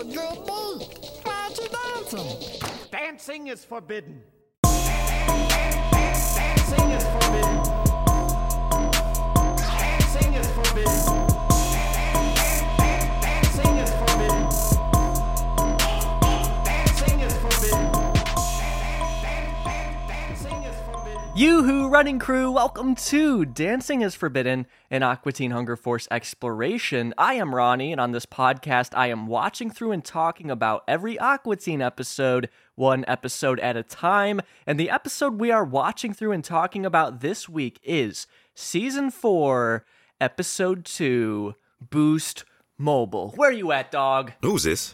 a good beat. Why aren't you dancing? Dancing is forbidden. Dancing is forbidden. Dancing is forbidden. Yoo-hoo, running crew, welcome to Dancing is Forbidden, an Aqua Teen Hunger Force exploration. I am Ronnie, and on this podcast, I am watching through and talking about every Aqua Teen episode, one episode at a time. And the episode we are watching through and talking about this week is Season 4, Episode 2, Boost Mobile. Where you at, dog? Who's this?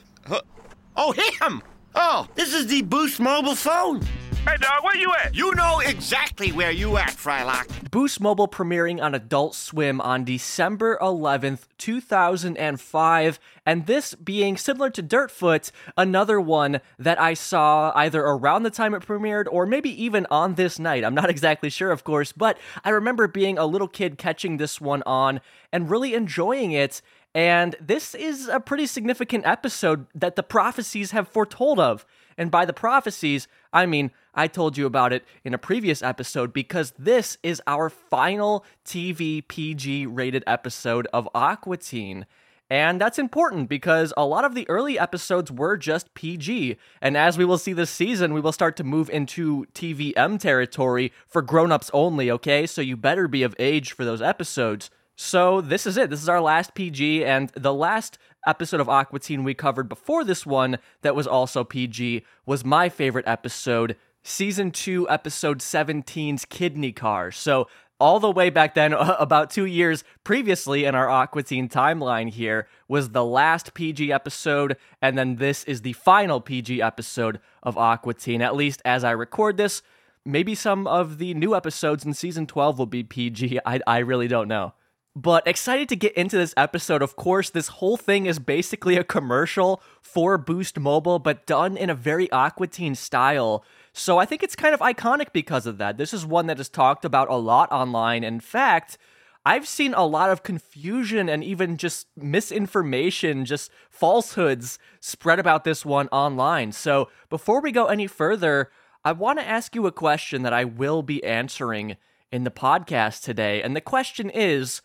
Oh, him! Oh, this is the Boost mobile phone. Hey, dog, where you at? You know exactly where you at, Frylock. Boost Mobile premiering on Adult Swim on December 11th, 2005, and this being similar to Dirtfoot, another one that I saw either around the time it premiered or maybe even on this night. I'm not exactly sure, of course, but I remember being a little kid catching this one on and really enjoying it. And this is a pretty significant episode that the prophecies have foretold of. And by the prophecies, I mean, I told you about it in a previous episode because this is our final TV PG rated episode of Aqua Teen. And that's important because a lot of the early episodes were just PG. And as we will see this season, we will start to move into TVM territory for grown ups only, okay? So you better be of age for those episodes. So this is it. This is our last PG, and the last episode of Aqua Teen we covered before this one that was also PG was my favorite episode, season 2, episode 17's Kidney Car. So all the way back then, about two years previously in our Aqua Teen timeline here, was the last PG episode, and then this is the final PG episode of Aqua Teen, at least as I record this. Maybe some of the new episodes in season 12 will be PG. I, I really don't know. But excited to get into this episode. Of course, this whole thing is basically a commercial for Boost Mobile, but done in a very Aqua Teen style. So I think it's kind of iconic because of that. This is one that is talked about a lot online. In fact, I've seen a lot of confusion and even just misinformation, just falsehoods spread about this one online. So before we go any further, I want to ask you a question that I will be answering in the podcast today. And the question is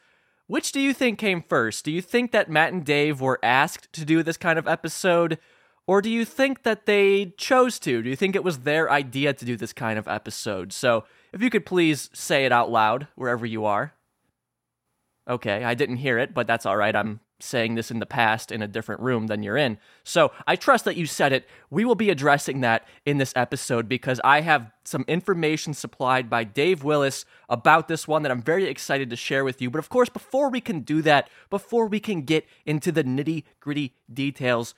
which do you think came first? Do you think that Matt and Dave were asked to do this kind of episode? Or do you think that they chose to? Do you think it was their idea to do this kind of episode? So, if you could please say it out loud wherever you are. Okay, I didn't hear it, but that's all right. I'm saying this in the past in a different room than you're in. So I trust that you said it. We will be addressing that in this episode because I have some information supplied by Dave Willis about this one that I'm very excited to share with you. But of course, before we can do that, before we can get into the nitty gritty details,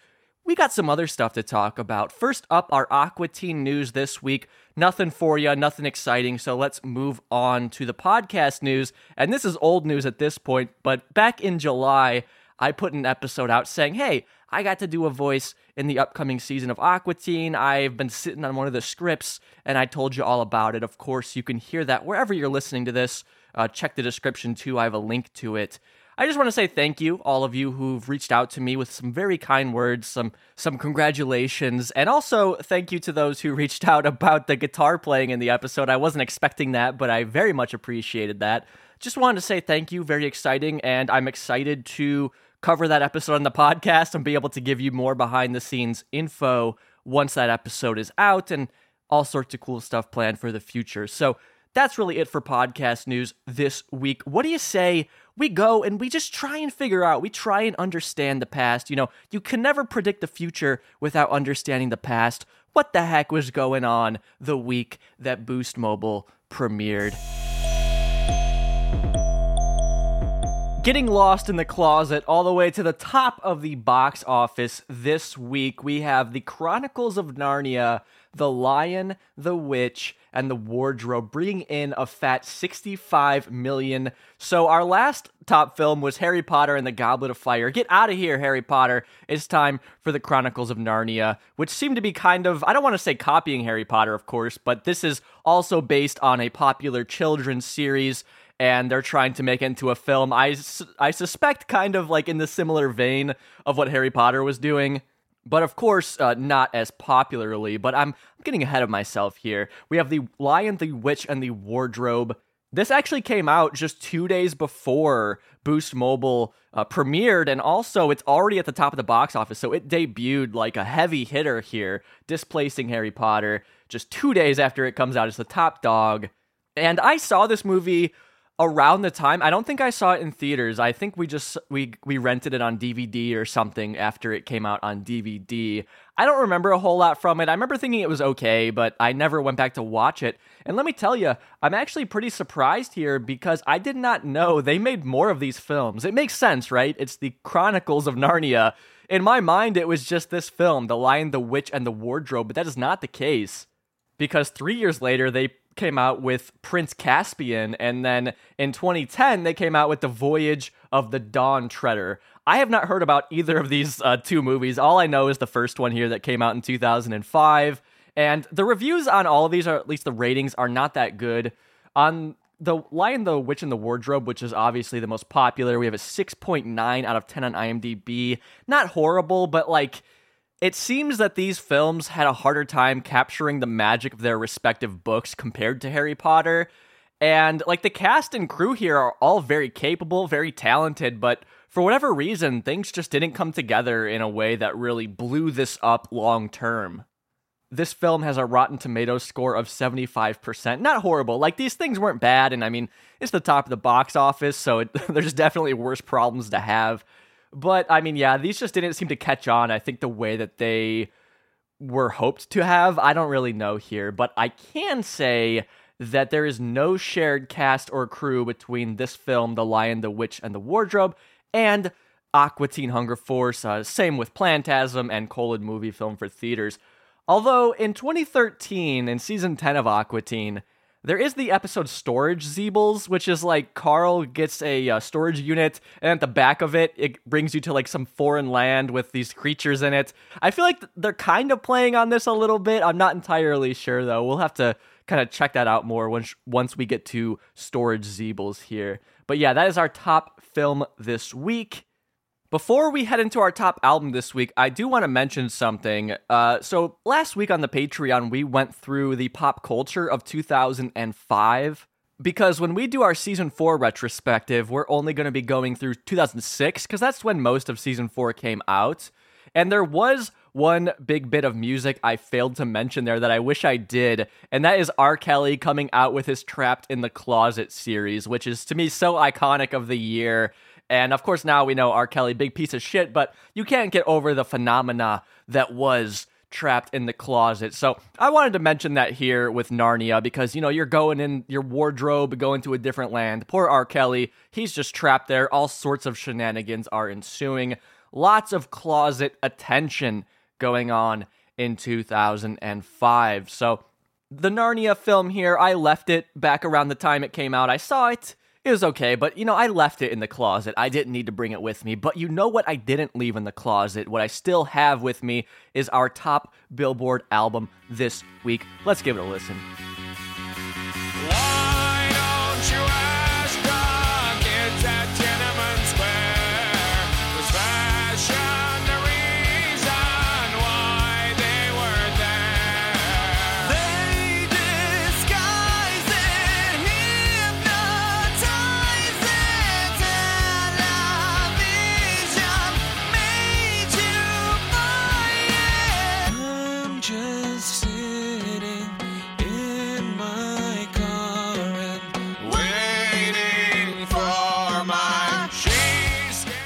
we got some other stuff to talk about. First up, our Aqua Teen news this week. Nothing for you, nothing exciting. So let's move on to the podcast news. And this is old news at this point, but back in July, I put an episode out saying, hey, I got to do a voice in the upcoming season of Aqua Teen. I've been sitting on one of the scripts and I told you all about it. Of course, you can hear that wherever you're listening to this. Uh, check the description too, I have a link to it. I just want to say thank you, all of you who've reached out to me with some very kind words, some some congratulations, and also thank you to those who reached out about the guitar playing in the episode. I wasn't expecting that, but I very much appreciated that. Just wanted to say thank you, very exciting, and I'm excited to cover that episode on the podcast and be able to give you more behind the scenes info once that episode is out and all sorts of cool stuff planned for the future. So that's really it for podcast news this week. What do you say we go and we just try and figure out, we try and understand the past. You know, you can never predict the future without understanding the past. What the heck was going on the week that Boost Mobile premiered? Getting lost in the closet all the way to the top of the box office this week, we have The Chronicles of Narnia, The Lion, the Witch, and the Wardrobe, bringing in a fat 65 million. So, our last top film was Harry Potter and the Goblet of Fire. Get out of here, Harry Potter. It's time for The Chronicles of Narnia, which seemed to be kind of, I don't want to say copying Harry Potter, of course, but this is also based on a popular children's series and they're trying to make it into a film. I, I suspect kind of like in the similar vein of what Harry Potter was doing. But of course, uh, not as popularly. But I'm, I'm getting ahead of myself here. We have The Lion, the Witch, and the Wardrobe. This actually came out just two days before Boost Mobile uh, premiered, and also it's already at the top of the box office. So it debuted like a heavy hitter here, displacing Harry Potter just two days after it comes out as the top dog. And I saw this movie around the time i don't think i saw it in theaters. I think we just we we rented it on dvd or something after it came out on dvd i don't remember a whole lot from it. I remember thinking it was okay but i never went back to watch it. And let me tell you i'm actually pretty surprised here because i did not know they made more of these films. It makes sense right? It's the chronicles of narnia. In my mind it was just this film the lion the witch and the wardrobe but that is not the case because three years later they came out with Prince Caspian, and then in 2010 they came out with The Voyage of the Dawn Treader. I have not heard about either of these uh, two movies. All I know is the first one here that came out in 2005, and the reviews on all of these, or at least the ratings, are not that good. On the Lion, the Witch, and the Wardrobe, which is obviously the most popular, we have a 6.9 out of 10 on IMDb. Not horrible, but like it seems that these films had a harder time capturing the magic of their respective books compared to Harry Potter. And like the cast and crew here are all very capable, very talented, but for whatever reason, things just didn't come together in a way that really blew this up long term. This film has a Rotten Tomatoes score of 75%. Not horrible. Like, these things weren't bad, and I mean, it's the top of the box office, so it, there's definitely worse problems to have. But I mean, yeah, these just didn't seem to catch on. I think the way that they were hoped to have, I don't really know here, but I can say that there is no shared cast or crew between this film, The Lion, the Witch, and the Wardrobe, and Aqua Teen Hunger Force. Uh, same with Plantasm and Colon movie film for theaters. Although in 2013, in season 10 of Aqua Teen, there is the episode Storage Zeebles, which is like Carl gets a uh, storage unit, and at the back of it, it brings you to like some foreign land with these creatures in it. I feel like they're kind of playing on this a little bit. I'm not entirely sure though. We'll have to kind of check that out more once once we get to Storage Zeebles here. But yeah, that is our top film this week. Before we head into our top album this week, I do want to mention something. Uh, so, last week on the Patreon, we went through the pop culture of 2005. Because when we do our season four retrospective, we're only going to be going through 2006, because that's when most of season four came out. And there was one big bit of music I failed to mention there that I wish I did, and that is R. Kelly coming out with his Trapped in the Closet series, which is to me so iconic of the year. And of course, now we know R. Kelly, big piece of shit, but you can't get over the phenomena that was trapped in the closet. So I wanted to mention that here with Narnia because, you know, you're going in your wardrobe, going to a different land. Poor R. Kelly, he's just trapped there. All sorts of shenanigans are ensuing. Lots of closet attention going on in 2005. So the Narnia film here, I left it back around the time it came out. I saw it. It was okay, but you know, I left it in the closet. I didn't need to bring it with me. But you know what I didn't leave in the closet? What I still have with me is our top Billboard album this week. Let's give it a listen.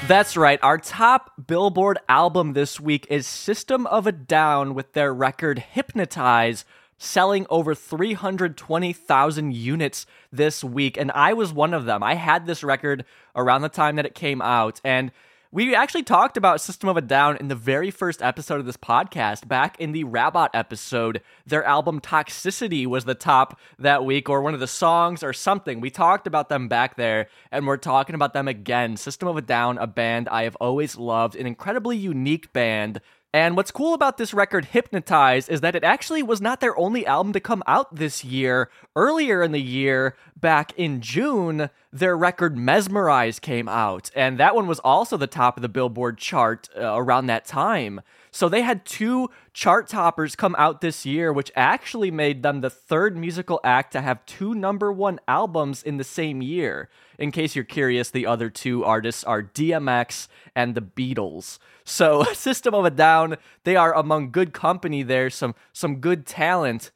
That's right. Our top Billboard album this week is System of a Down with their record Hypnotize, selling over 320,000 units this week. And I was one of them. I had this record around the time that it came out. And we actually talked about System of a Down in the very first episode of this podcast, back in the Rabbot episode. Their album Toxicity was the top that week, or one of the songs, or something. We talked about them back there, and we're talking about them again. System of a Down, a band I have always loved, an incredibly unique band. And what's cool about this record, Hypnotize, is that it actually was not their only album to come out this year. Earlier in the year, back in June, their record Mezmerize came out, and that one was also the top of the Billboard chart uh, around that time. So they had two chart toppers come out this year, which actually made them the third musical act to have two number one albums in the same year. In case you're curious, the other two artists are DMX and the Beatles. So System of a Down, they are among good company there, some some good talent.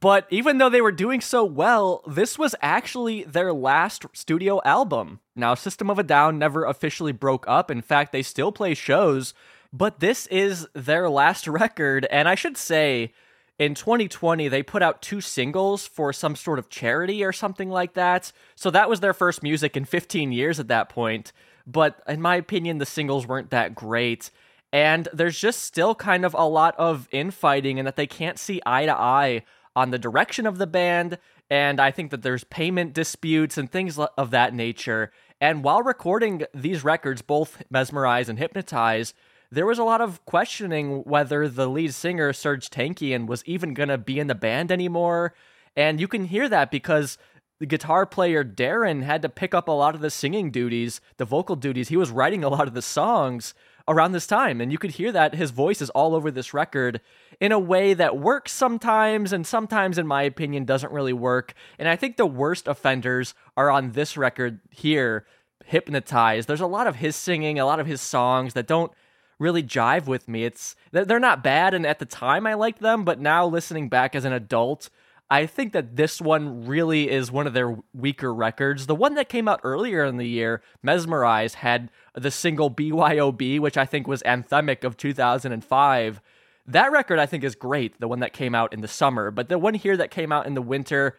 But even though they were doing so well, this was actually their last studio album. Now, System of a Down never officially broke up. In fact, they still play shows, but this is their last record. And I should say, in 2020, they put out two singles for some sort of charity or something like that. So that was their first music in 15 years at that point. But in my opinion, the singles weren't that great. And there's just still kind of a lot of infighting, and that they can't see eye to eye on the direction of the band. And I think that there's payment disputes and things of that nature. And while recording these records, both Mezmerize and Hypnotize, there was a lot of questioning whether the lead singer, Serj Tankian, was even going to be in the band anymore. And you can hear that because the guitar player Daron had to pick up a lot of the singing duties, the vocal duties. He was writing a lot of the songs around this time. And you could hear that his voice is all over this record in a way that works sometimes, and sometimes, in my opinion, doesn't really work. And I think the worst offenders are on this record here, Hypnotized. There's a lot of his singing, a lot of his songs that don't really jive with me. It's they're not bad, and at the time I liked them, but now listening back as an adult, I think that this one really is one of their weaker records. The one that came out earlier in the year, Mezmerize, had the single BYOB, which I think was anthemic of 2005. That record I think is great, the one that came out in the summer, but the one here that came out in the winter,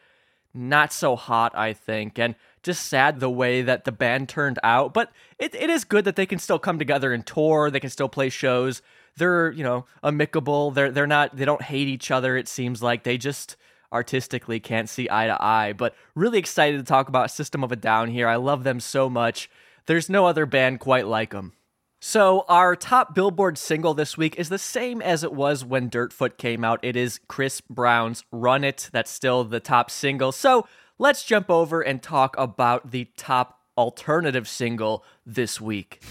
not so hot, I think. And just sad the way that the band turned out. But it, it is good that they can still come together and tour, they can still play shows. They're, you know, amicable. They're they're not they don't hate each other, it seems like. They just artistically can't see eye to eye. But really excited to talk about System of a Down here. I love them so much. There's no other band quite like them. So, our top Billboard single this week is the same as it was when Dirtfoot came out. It is Chris Brown's Run It. That's still the top single. So, let's jump over and talk about the top alternative single this week.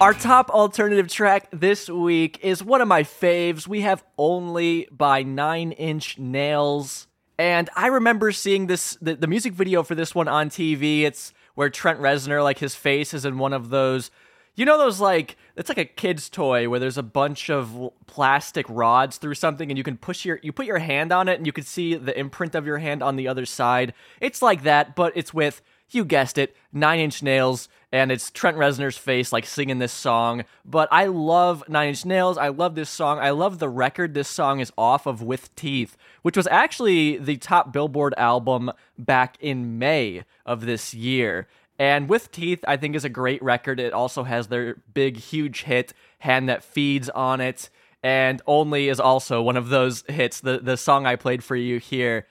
Our top alternative track this week is one of my faves. We have Only by Nine Inch Nails. And I remember seeing this the, the music video for this one on TV. It's where Trent Reznor, like his face is in one of those you know those like it's like a kid's toy where there's a bunch of plastic rods through something and you can push your you put your hand on it and you can see the imprint of your hand on the other side. It's like that, but it's with you guessed it, Nine Inch Nails, and it's Trent Reznor's face like singing this song. But I love Nine Inch Nails. I love this song. I love the record this song is off of With Teeth, which was actually the top Billboard album back in May of this year. And With Teeth, I think, is a great record. It also has their big, huge hit, Hand That Feeds, on it. And Only is also one of those hits, the, the song I played for you here.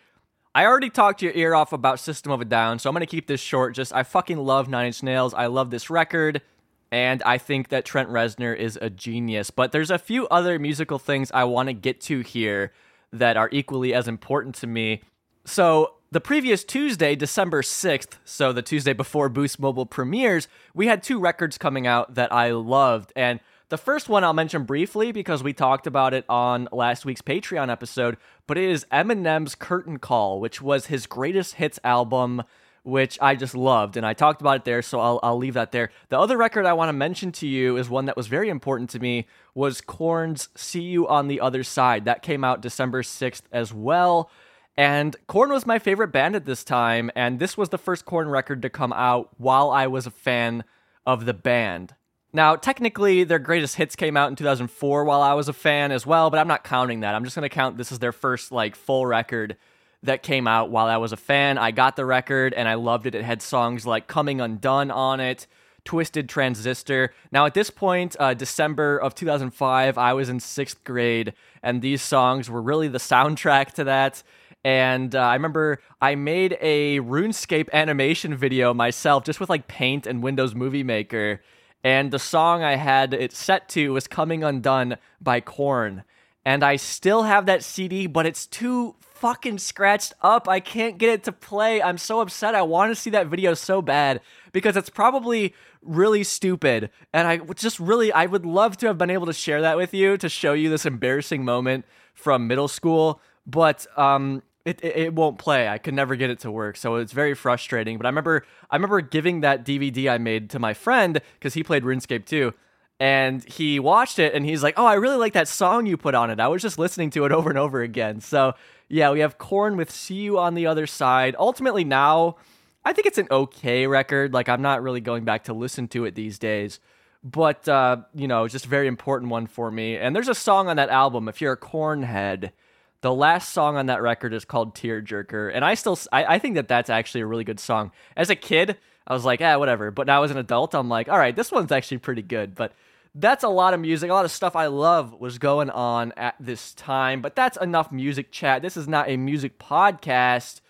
I already talked your ear off about System of a Down, so I'm going to keep this short. Just, I fucking love Nine Inch Nails. I love this record. And I think that Trent Reznor is a genius. But there's a few other musical things I want to get to here that are equally as important to me. So, the previous Tuesday, December 6th, so the Tuesday before Boost Mobile premieres, we had two records coming out that I loved. And the first one I'll mention briefly because we talked about it on last week's Patreon episode, but it is Eminem's Curtain Call, which was his greatest hits album, which I just loved. And I talked about it there, so I'll, I'll leave that there. The other record I want to mention to you is one that was very important to me was Korn's See You on the Other Side. That came out December 6th as well. And Korn was my favorite band at this time, and this was the first Korn record to come out while I was a fan of the band. Now, technically, their greatest hits came out in 2004 while I was a fan as well, but I'm not counting that. I'm just going to count this as their first like full record that came out while I was a fan. I got the record and I loved it. It had songs like Coming Undone on it, Twisted Transistor. Now, at this point, uh, December of 2005, I was in sixth grade, and these songs were really the soundtrack to that. And uh, I remember I made a RuneScape animation video myself just with like Paint and Windows Movie Maker. And the song I had it set to was Coming Undone by Korn. And I still have that CD, but it's too fucking scratched up. I can't get it to play. I'm so upset. I want to see that video so bad because it's probably really stupid. And I just really, I would love to have been able to share that with you to show you this embarrassing moment from middle school. But um, it, it, it won't play. I could never get it to work, so it's very frustrating. But I remember I remember giving that DVD I made to my friend because he played RuneScape too, and he watched it and he's like, "Oh, I really like that song you put on it. I was just listening to it over and over again." So yeah, we have Korn with "See You on the Other Side." Ultimately, now I think it's an okay record. Like I'm not really going back to listen to it these days. But uh, you know, just a very important one for me. And there's a song on that album. If you're a Korn head, the last song on that record is called Tearjerker, and I still I, I think that that's actually a really good song. As a kid, I was like, ah, whatever. But now as an adult, I'm like, all right, this one's actually pretty good. But that's a lot of music, a lot of stuff I love was going on at this time. But that's enough music chat. This is not a music podcast.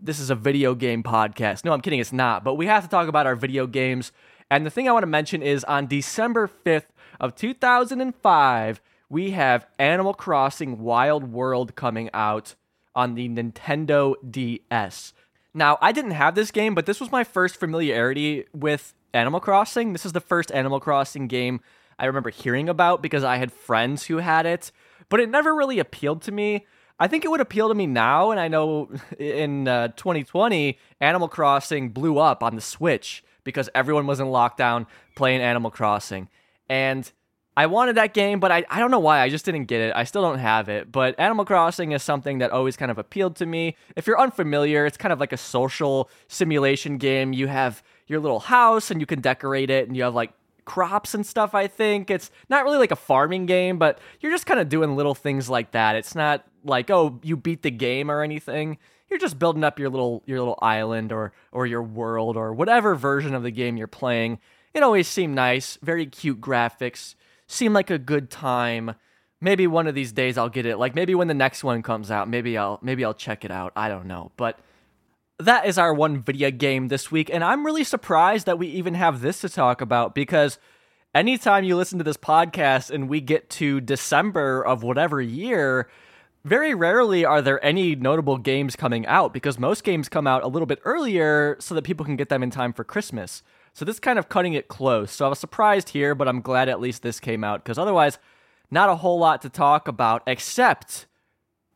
This is a video game podcast. No, I'm kidding, it's not. But we have to talk about our video games. And the thing I want to mention is on December 5th of 2005, we have Animal Crossing Wild World coming out on the Nintendo DS. Now, I didn't have this game, but this was my first familiarity with Animal Crossing. This is the first Animal Crossing game I remember hearing about because I had friends who had it, but it never really appealed to me. I think it would appeal to me now, and I know in uh, 2020, Animal Crossing blew up on the Switch because everyone was in lockdown playing Animal Crossing. And I wanted that game, but I, I don't know why. I just didn't get it. I still don't have it. But Animal Crossing is something that always kind of appealed to me. If you're unfamiliar, it's kind of like a social simulation game. You have your little house and you can decorate it, and you have like crops and stuff, I think. It's not really like a farming game, but you're just kind of doing little things like that. It's not like, oh, you beat the game or anything. You're just building up your little your little island or or your world or whatever version of the game you're playing. It always seemed nice, very cute graphics, seemed like a good time. Maybe one of these days I'll get it. Like maybe when the next one comes out, maybe I'll maybe I'll check it out. I don't know. But that is our one video game this week, and I'm really surprised that we even have this to talk about because anytime you listen to this podcast and we get to December of whatever year, very rarely are there any notable games coming out because most games come out a little bit earlier so that people can get them in time for Christmas. So this is kind of cutting it close. So I was surprised here, but I'm glad at least this came out because otherwise, not a whole lot to talk about except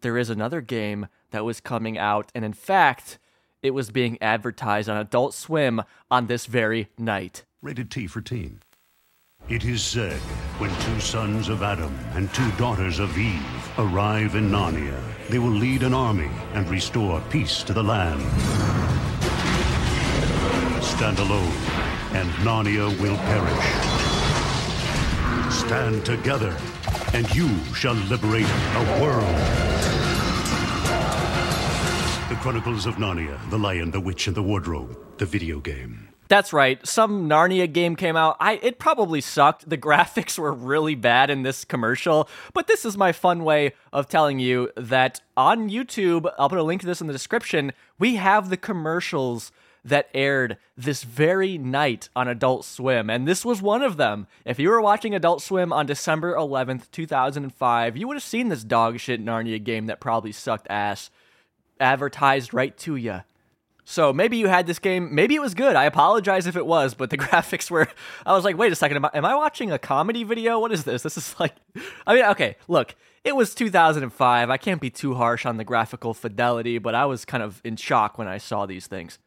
there is another game that was coming out, and in fact, it was being advertised on Adult Swim on this very night. Rated T for teen. It is said when two sons of Adam and two daughters of Eve arrive in Narnia, they will lead an army and restore peace to the land. Stand alone, and Narnia will perish. Stand together, and you shall liberate a world. The Chronicles of Narnia, The Lion, the Witch, and the Wardrobe, the video game. That's right. Some Narnia game came out. I it probably sucked. The graphics were really bad in this commercial, but this is my fun way of telling you that on YouTube, I'll put a link to this in the description. We have the commercials that aired this very night on Adult Swim, and this was one of them. If you were watching Adult Swim on December 11th, 2005, you would have seen this dog shit Narnia game that probably sucked ass advertised right to you. So maybe you had this game. Maybe it was good. I apologize if it was, but the graphics were. I was like, wait a second. Am I, am I watching a comedy video? What is this? This is like. I mean, okay, look. It was 2005. I can't be too harsh on the graphical fidelity, but I was kind of in shock when I saw these things.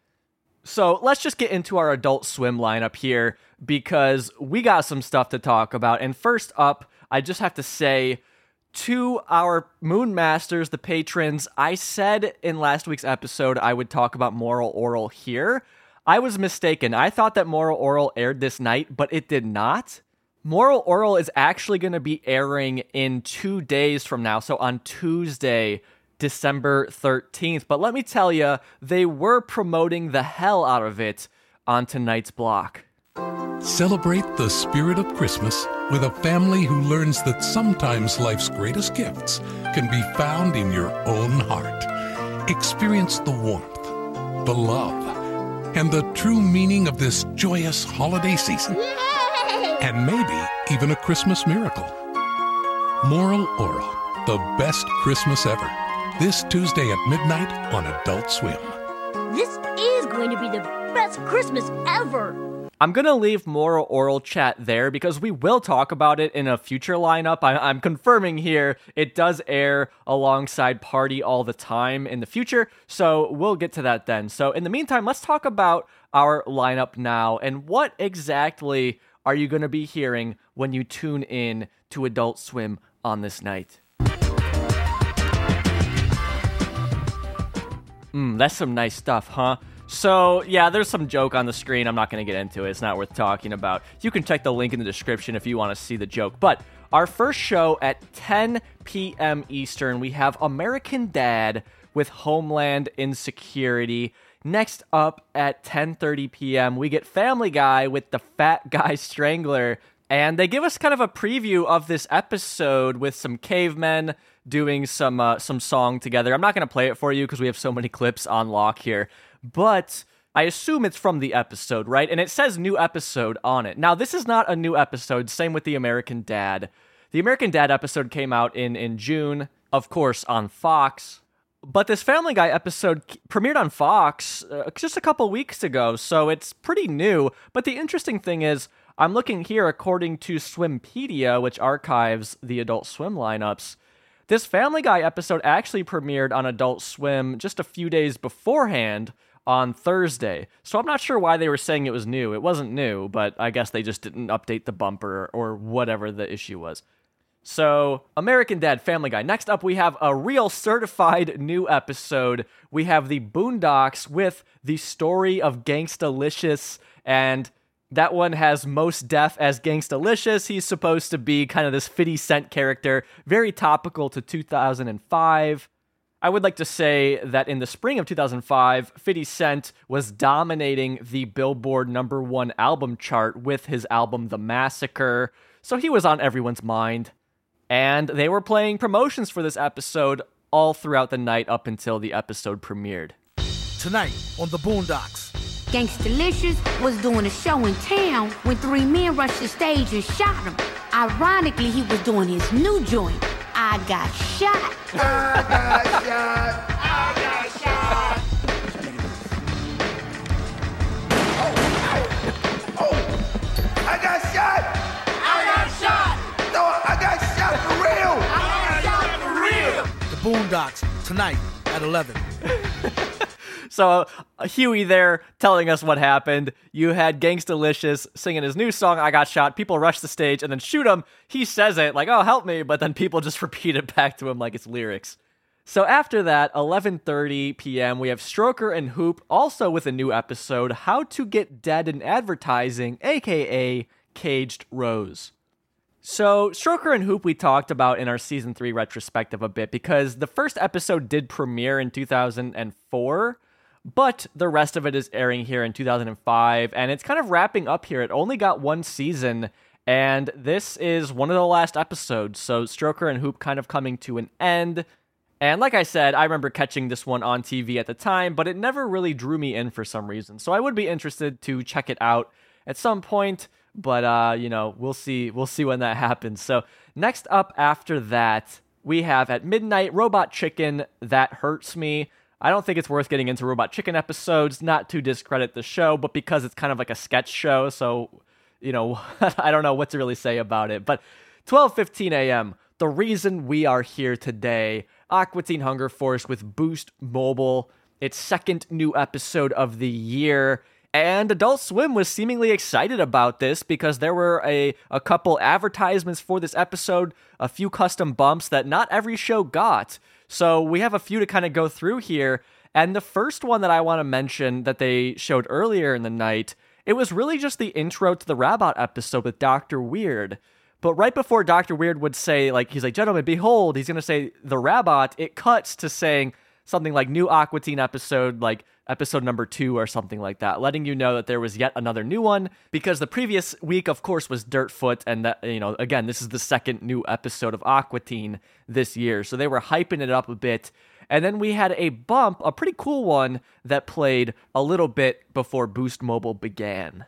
So let's just get into our adult swim lineup here because we got some stuff to talk about. And first up, I just have to say to our Moon Masters, the patrons, I said in last week's episode I would talk about Moral Orel here. I was mistaken. I thought that Moral Orel aired this night, but it did not. Moral Orel is actually going to be airing in two days from now. So on Tuesday, December 13th. But let me tell you, they were promoting the hell out of it on tonight's block. Celebrate the spirit of Christmas with a family who learns that sometimes life's greatest gifts can be found in your own heart. Experience the warmth, the love, and the true meaning of this joyous holiday season. And maybe even a Christmas miracle. Moral Orel, the best Christmas ever. This Tuesday at midnight on Adult Swim. This is going to be the best Christmas ever. I'm going to leave Moral Orel chat there because we will talk about it in a future lineup. I- I'm confirming here it does air alongside Party all the time in the future, so we'll get to that then. So, in the meantime, let's talk about our lineup now and what exactly are you going to be hearing when you tune in to Adult Swim on this night? Mm, that's some nice stuff, huh? So, yeah, there's some joke on the screen. I'm not going to get into it. It's not worth talking about. You can check the link in the description if you want to see the joke. But our first show at 10 p.m. Eastern, we have American Dad with Homeland Insecurity. Next up at 10:30 p.m., we get Family Guy with the Fat Guy Strangler, and they give us kind of a preview of this episode with some cavemen doing some uh, some song together. I'm not going to play it for you because we have so many clips on lock here, but I assume it's from the episode, right? And it says new episode on it. Now, this is not a new episode. Same with the American Dad. The American Dad episode came out in in June, of course, on Fox. But this Family Guy episode premiered on Fox uh, just a couple weeks ago, so it's pretty new. But the interesting thing is, I'm looking here according to Swimpedia, which archives the Adult Swim lineups. This Family Guy episode actually premiered on Adult Swim just a few days beforehand on Thursday. So I'm not sure why they were saying it was new. It wasn't new, but I guess they just didn't update the bumper or whatever the issue was. So, American Dad, Family Guy. Next up, we have a real certified new episode. We have the Boondocks with the story of Gangstalicious, and that one has Mos Def as Gangstalicious. He's supposed to be kind of this 50 Cent character, very topical to 2005. I would like to say that in the spring of 2005, 50 Cent was dominating the Billboard number one album chart with his album The Massacre, so he was on everyone's mind. And they were playing promotions for this episode all throughout the night up until the episode premiered. Tonight on the Boondocks. Gangstalicious was doing a show in town when three men rushed the stage and shot him. Ironically, he was doing his new joint. I got shot. I got shot! I got shot! Oh, oh, oh. I got shot. I got shot. No, I got shot for real. I got shot for real! The Boondocks tonight at 11. So uh, Huey there telling us what happened. You had Gangstalicious singing his new song, I Got Shot. People rush the stage and then shoot him. He says it like, oh, help me. But then people just repeat it back to him like it's lyrics. So after that, 11:30 p.m., we have Stroker and Hoop also with a new episode, How to Get Dead in Advertising, aka Caged Rose. So, Stroker and Hoop we talked about in our season 3 retrospective a bit because the first episode did premiere in 2004, but the rest of it is airing here in 2005 and it's kind of wrapping up here. It only got one season and this is one of the last episodes. So, Stroker and Hoop kind of coming to an end. And like I said, I remember catching this one on TV at the time, but it never really drew me in for some reason. So I would be interested to check it out at some point, but uh, you know, we'll see we'll see when that happens. So next up after that, we have at midnight Robot Chicken That Hurts Me. I don't think it's worth getting into Robot Chicken episodes, not to discredit the show, but because it's kind of like a sketch show, so you know, I don't know what to really say about it. But 12:15 a.m. The reason we are here today, Aqua Teen Hunger Force with Boost Mobile, its second new episode of the year. And Adult Swim was seemingly excited about this because there were a, a couple advertisements for this episode, a few custom bumps that not every show got. So we have a few to kind of go through here. And the first one that I want to mention that they showed earlier in the night, it was really just the intro to the Rabbot episode with Dr. Weird. But right before Dr. Weird would say, like, he's like, gentlemen, behold, he's going to say the Rabbot, it cuts to saying something like new Aqua Teen episode, like episode number two or something like that, letting you know that there was yet another new one because the previous week, of course, was Dirtfoot. And that, you know, again, this is the second new episode of Aqua Teen this year. So they were hyping it up a bit. And then we had a bump, a pretty cool one that played a little bit before Boost Mobile began.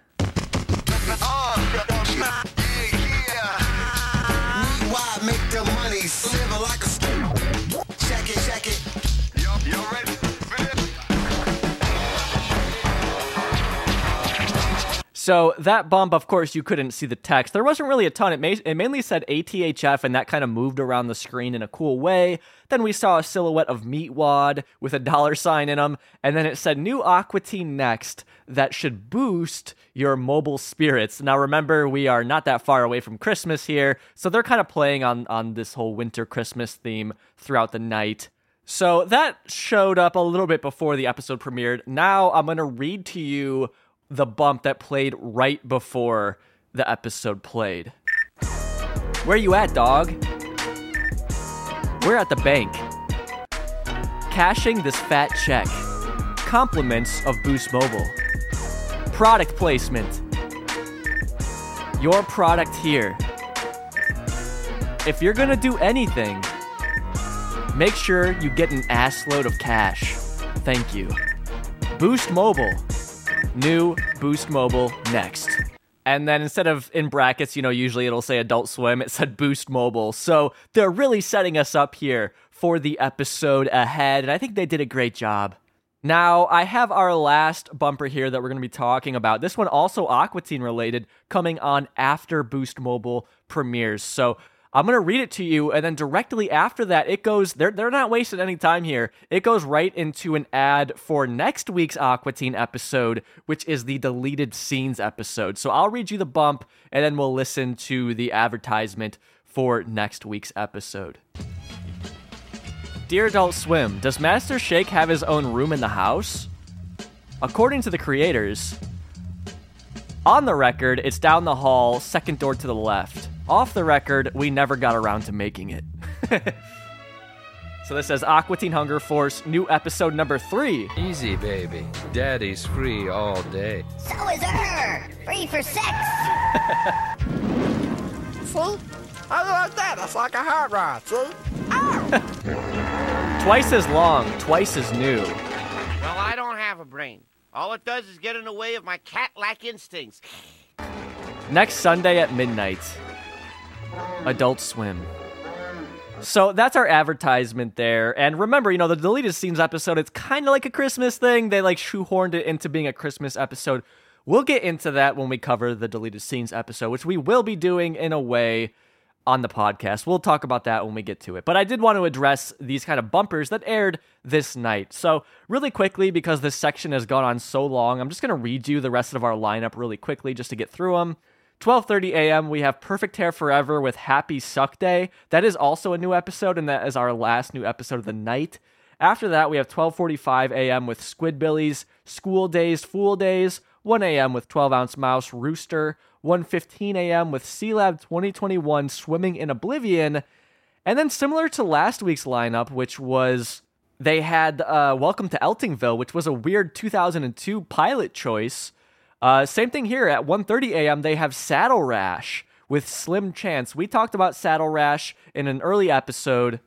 So that bump, of course, you couldn't see the text. There wasn't really a ton. It, ma- it mainly said ATHF, and that kind of moved around the screen in a cool way. Then we saw a silhouette of Meatwad with a dollar sign in them, and then it said new Aqua Teen next that should boost your mobile spirits. Now remember, we are not that far away from Christmas here, so they're kind of playing on on this whole winter Christmas theme throughout the night. So that showed up a little bit before the episode premiered. Now I'm going to read to you the bump that played right before the episode played. Where you at, dog? We're at the bank. Cashing this fat check. Compliments of Boost Mobile. Product placement. Your product here. If you're gonna do anything, make sure you get an assload of cash. Thank you. Boost Mobile. New Boost Mobile next. And then instead of in brackets, you know, usually it'll say Adult Swim, it said Boost Mobile. So they're really setting us up here for the episode ahead, and I think they did a great job. Now, I have our last bumper here that we're going to be talking about. This one also Aqua Teen related, coming on after Boost Mobile premieres. So I'm going to read it to you, and then directly after that, it goes, they're, they're not wasting any time here. It goes right into an ad for next week's Aqua Teen episode, which is the deleted scenes episode. So I'll read you the bump, and then we'll listen to the advertisement for next week's episode. Dear Adult Swim, does Master Shake have his own room in the house? According to the creators, on the record, it's down the hall, second door to the left. Off the record, we never got around to making it. so this says Aqua Teen Hunger Force, new episode number three. Easy, baby. Daddy's free all day. So is her. Free for sex. See? How do you like that? That's like a hot rod, see? Ow! Twice as long, twice as new. Well, I don't have a brain. All it does is get in the way of my cat-like instincts. Next Sunday at midnight. Adult Swim. So that's our advertisement there. And remember, you know, the deleted scenes episode, it's kind of like a Christmas thing. They like shoehorned it into being a Christmas episode. We'll get into that when we cover the deleted scenes episode, which we will be doing in a way on the podcast. We'll talk about that when we get to it. But I did want to address these kind of bumpers that aired this night. So, really quickly, because this section has gone on so long, I'm just going to read you the rest of our lineup really quickly just to get through them. 12:30 a.m. we have Perfect Hair Forever with Happy Suck Day. That is also a new episode and that is our last new episode of the night. After that, we have 12:45 a.m. with Squidbillies, School Days, Fool Days, 1 a.m. with 12 Ounce Mouse, Rooster, 1:15 a.m. with Sealab 2021, Swimming in Oblivion, and then similar to last week's lineup, which was they had uh, Welcome to Eltingville, which was a weird 2002 pilot choice. Uh, same thing here at 1:30 a.m. They have Saddle Rash with Slim Chance. We talked about Saddle Rash in an early episode.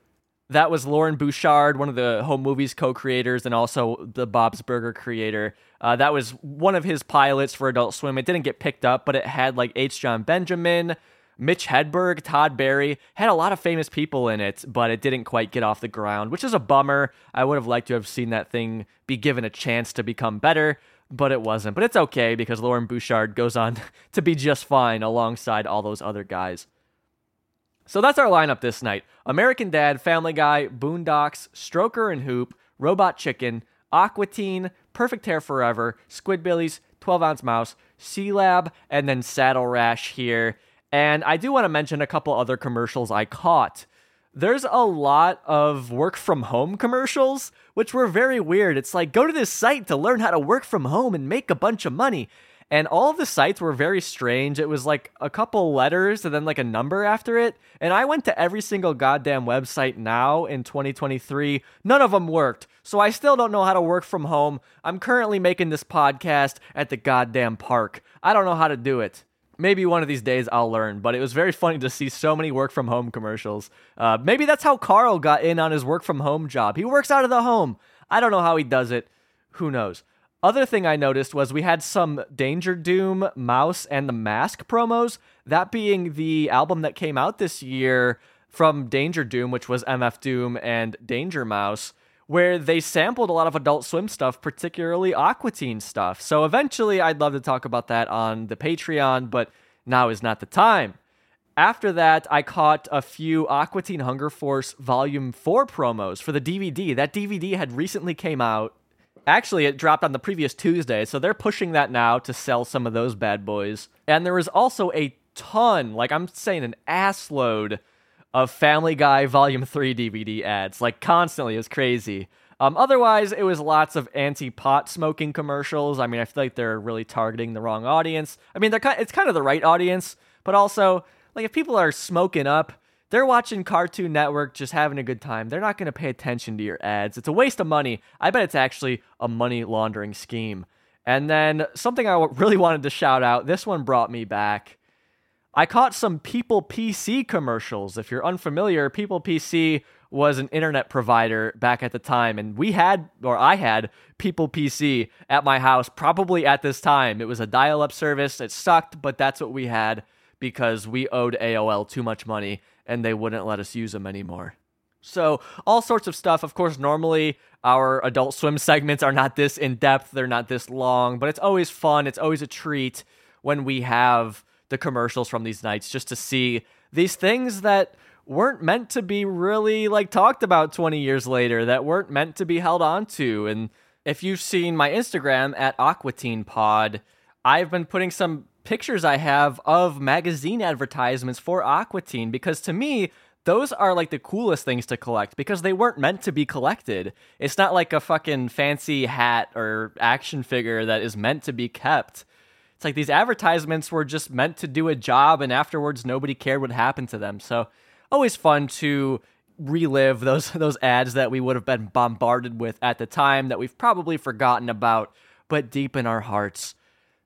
That was Loren Bouchard, one of the home movies co-creators, and also the Bob's Burger creator. Uh, that was one of his pilots for Adult Swim. It didn't get picked up, but it had like H. Jon Benjamin, Mitch Hedberg, Todd Barry, had a lot of famous people in it, but it didn't quite get off the ground, which is a bummer. I would have liked to have seen that thing be given a chance to become better, but it wasn't. But it's okay because Loren Bouchard goes on to be just fine alongside all those other guys. So that's our lineup this night American Dad, Family Guy, Boondocks, Stroker and Hoop, Robot Chicken, Aqua Teen, Perfect Hair Forever, Squidbillies, 12 Ounce Mouse, Sealab, and then Saddle Rash here. And I do want to mention a couple other commercials I caught. There's a lot of work from home commercials, which were very weird. It's like, go to this site to learn how to work from home and make a bunch of money. and all of the sites were very strange. It was like a couple letters and then like a number after it. And I went to every single goddamn website now in 2023. None of them worked. So I still don't know how to work from home. I'm currently making this podcast at the goddamn park. I don't know how to do it. Maybe one of these days I'll learn, but it was very funny to see so many work from home commercials. Uh, maybe that's how Carl got in on his work from home job. He works out of the home. I don't know how he does it. Who knows? Other thing I noticed was we had some Danger Doom, Mouse, and the Mask promos. That being the album that came out this year from Danger Doom, which was MF Doom and Danger Mouse, where they sampled a lot of Adult Swim stuff, particularly Aqua Teen stuff. So eventually I'd love to talk about that on the Patreon, but now is not the time. After that, I caught a few Aqua Teen Hunger Force Volume 4 promos for the DVD. That DVD had recently came out Actually, it dropped on the previous Tuesday, so they're pushing that now to sell some of those bad boys. And there was also a ton, like I'm saying, an ass load of Family Guy Volume 3 DVD ads, like constantly. It was crazy. Um, otherwise, it was lots of anti-pot smoking commercials. I mean, I feel like they're really targeting the wrong audience. I mean, they're kind, it's kind of the right audience, but also, like, if people are smoking up, they're watching Cartoon Network, just having a good time. They're not going to pay attention to your ads. It's a waste of money. I bet it's actually a money laundering scheme. And then something I really wanted to shout out this one brought me back. I caught some PeoplePC commercials. If you're unfamiliar, PeoplePC was an internet provider back at the time, and we had, or I had, PeoplePC at my house probably at this time. It was a dial up service. It sucked, but that's what we had because we owed AOL too much money and they wouldn't let us use them anymore. So, all sorts of stuff. Of course, normally our adult swim segments are not this in depth, they're not this long, but it's always fun. It's always a treat when we have the commercials from these nights just to see these things that weren't meant to be really like talked about 20 years later, that weren't meant to be held on to. And if you've seen my Instagram at Aqua Teen Pod, I've been putting some pictures I have of magazine advertisements for Aqua Teen because to me, those are like the coolest things to collect because they weren't meant to be collected. It's not like a fucking fancy hat or action figure that is meant to be kept. It's like these advertisements were just meant to do a job and afterwards nobody cared what happened to them. So, always fun to relive those those ads that we would have been bombarded with at the time that we've probably forgotten about, but deep in our hearts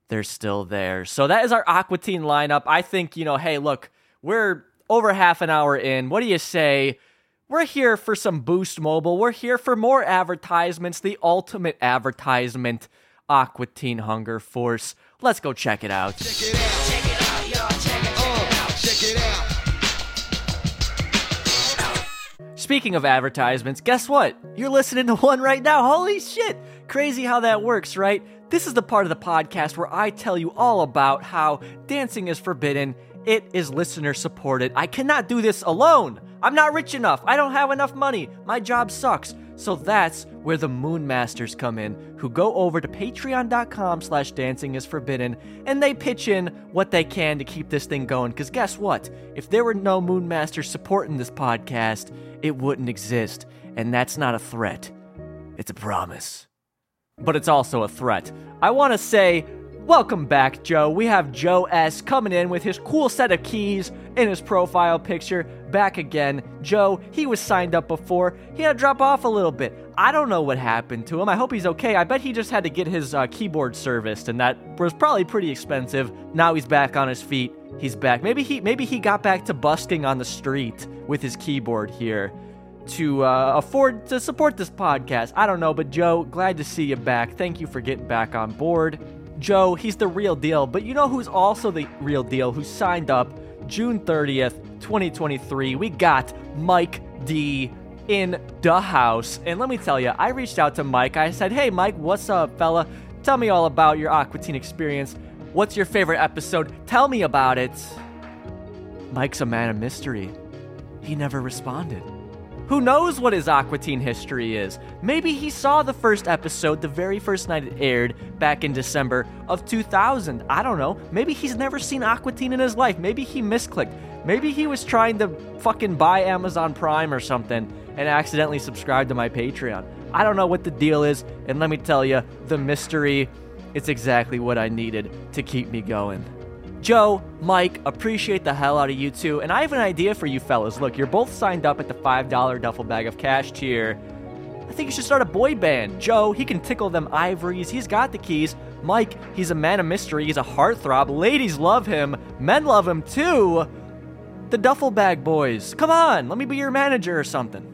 they're still there. So that is our Aqua Teen lineup. I think, you know, hey, look, we're over half an hour in. What do you say? We're here for some Boost Mobile. We're here for more advertisements, the ultimate advertisement, Aqua Teen Hunger Force. Let's go check it out. Check it out. Check it out, y'all. Check it, check it out. Uh, check it out. Speaking of advertisements, guess what? You're listening to one right now. Holy shit! Crazy how that works, right? This is the part of the podcast where I tell you all about how dancing is forbidden. It is listener supported. I cannot do this alone. I'm not rich enough. I don't have enough money. My job sucks. So that's where the Moon Masters come in, who go over to patreon.com slash dancing is forbidden, and they pitch in what they can to keep this thing going. Because guess what? If there were no Moon Masters supporting this podcast, it wouldn't exist. And that's not a threat. It's a promise. But it's also a threat. I want to say, welcome back, Joe. We have Joe S. coming in with his cool set of keys in his profile picture. Back again. Joe, he was signed up before. He had to drop off a little bit. I don't know what happened to him. I hope he's okay. I bet he just had to get his uh, keyboard serviced, and that was probably pretty expensive. Now he's back on his feet. He's back. Maybe he maybe he got back to busking on the street with his keyboard here to uh, afford to support this podcast. I don't know, but Joe, glad to see you back. Thank you for getting back on board. Joe, he's the real deal, but you know who's also the real deal who signed up June 30th, 2023? We got Mike D in the house. And let me tell you, I reached out to Mike. I said, Hey, Mike, what's up, fella? Tell me all about your Aqua Teen experience. What's your favorite episode? Tell me about it. Mike's a man of mystery. He never responded. Who knows what his Aqua Teen history is? Maybe he saw the first episode the very first night it aired back in December of 2000. I don't know. Maybe he's never seen Aqua Teen in his life. Maybe he misclicked. Maybe he was trying to fucking buy Amazon Prime or something and accidentally subscribed to my Patreon. I don't know what the deal is, and let me tell you, the mystery it's exactly what I needed to keep me going. Joe, Mike, appreciate the hell out of you two, and I have an idea for you fellas. Look, you're both signed up at the $5 duffel bag of cash tier. I think you should start a boy band. Joe, he can tickle them ivories, he's got the keys. Mike, he's a man of mystery, he's a heartthrob. Ladies love him, men love him too. The duffel bag boys. Come on, let me be your manager or something.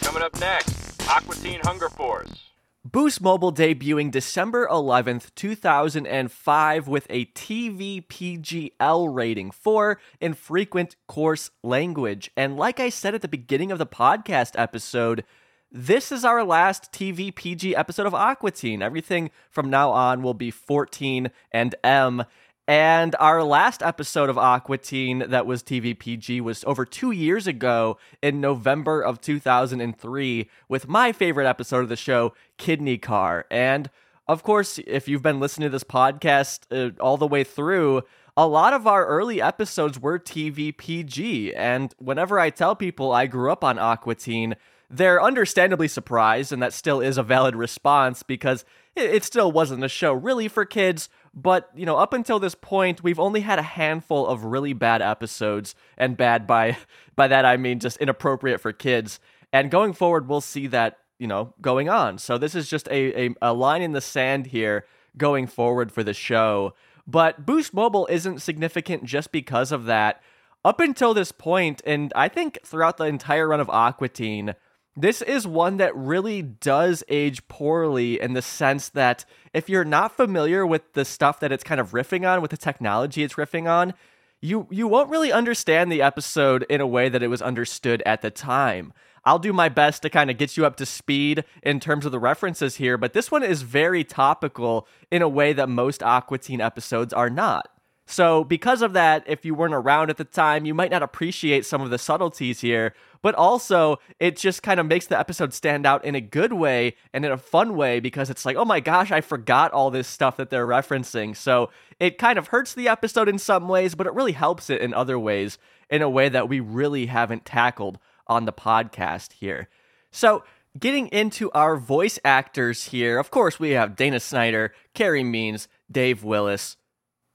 Coming up next, Aqua Teen Hunger Force. Boost Mobile debuting December 11th, 2005 with a TVPGL rating for infrequent coarse language. And like I said at the beginning of the podcast episode, this is our last TVPG episode of Aqua Teen. Everything from now on will be 14 and M. And our last episode of Aqua Teen that was TVPG was over two years ago in November of 2003 with my favorite episode of the show, Kidney Car. And of course, if you've been listening to this podcast uh, all the way through, a lot of our early episodes were TVPG. And whenever I tell people I grew up on Aqua Teen, they're understandably surprised, and that still is a valid response because it, it still wasn't a show really for kids. But, you know, up until this point, we've only had a handful of really bad episodes, and bad by by that I mean just inappropriate for kids. And going forward, we'll see that, you know, going on. So this is just a, a, a line in the sand here going forward for the show. But Boost Mobile isn't significant just because of that. Up until this point, and I think throughout the entire run of Aqua Teen, this is one that really does age poorly in the sense that if you're not familiar with the stuff that it's kind of riffing on, with the technology it's riffing on, you you won't really understand the episode in a way that it was understood at the time. I'll do my best to kind of get you up to speed in terms of the references here, but this one is very topical in a way that most Aqua Teen episodes are not. So, because of that, if you weren't around at the time, you might not appreciate some of the subtleties here, but also it just kind of makes the episode stand out in a good way and in a fun way because it's like, oh my gosh, I forgot all this stuff that they're referencing. So, it kind of hurts the episode in some ways, but it really helps it in other ways in a way that we really haven't tackled on the podcast here. So, getting into our voice actors here, of course, we have Dana Snyder, Carey Means, Dave Willis.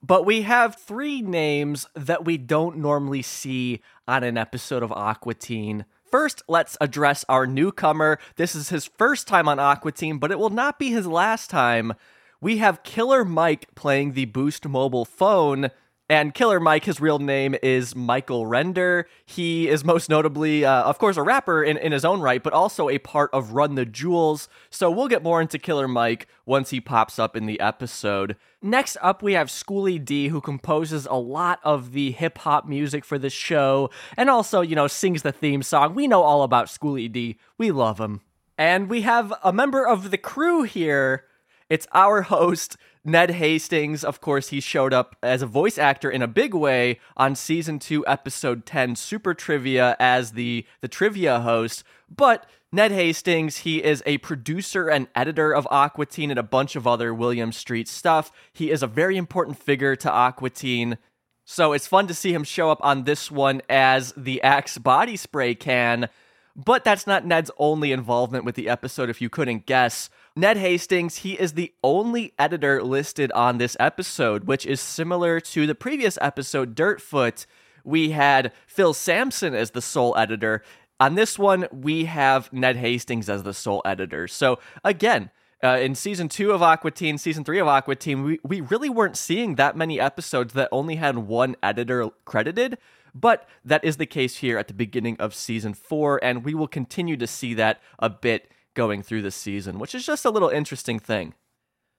But we have three names that we don't normally see on an episode of Aqua Teen. First, let's address our newcomer. This is his first time on Aqua Teen, but it will not be his last time. We have Killer Mike playing the Boost mobile phone. And Killer Mike, his real name is Michael Render. He is most notably, uh, of course, a rapper in, in his own right, but also a part of Run the Jewels. So we'll get more into Killer Mike once he pops up in the episode. Next up, we have Schooly D, who composes a lot of the hip hop music for the show and also, you know, sings the theme song. We know all about Schooly D. We love him. And we have a member of the crew here. It's our host, Ned Hastings. Of course, he showed up as a voice actor in a big way on season 2 episode 10 Super Trivia as the the trivia host, but Ned Hastings, he is a producer and editor of Aqua Teen and a bunch of other William Street stuff. He is a very important figure to Aqua Teen. So it's fun to see him show up on this one as the Axe body spray can. But that's not Ned's only involvement with the episode, if you couldn't guess. Ned Hastings, he is the only editor listed on this episode, which is similar to the previous episode, Dirtfoot. We had Phil Sampson as the sole editor. On this one, we have Ned Hastings as the sole editor. So, again, uh, in season two of Aqua Teen, season three of Aqua Teen, we, we really weren't seeing that many episodes that only had one editor credited. But that is the case here at the beginning of season four, and we will continue to see that a bit going through the season, which is just a little interesting thing.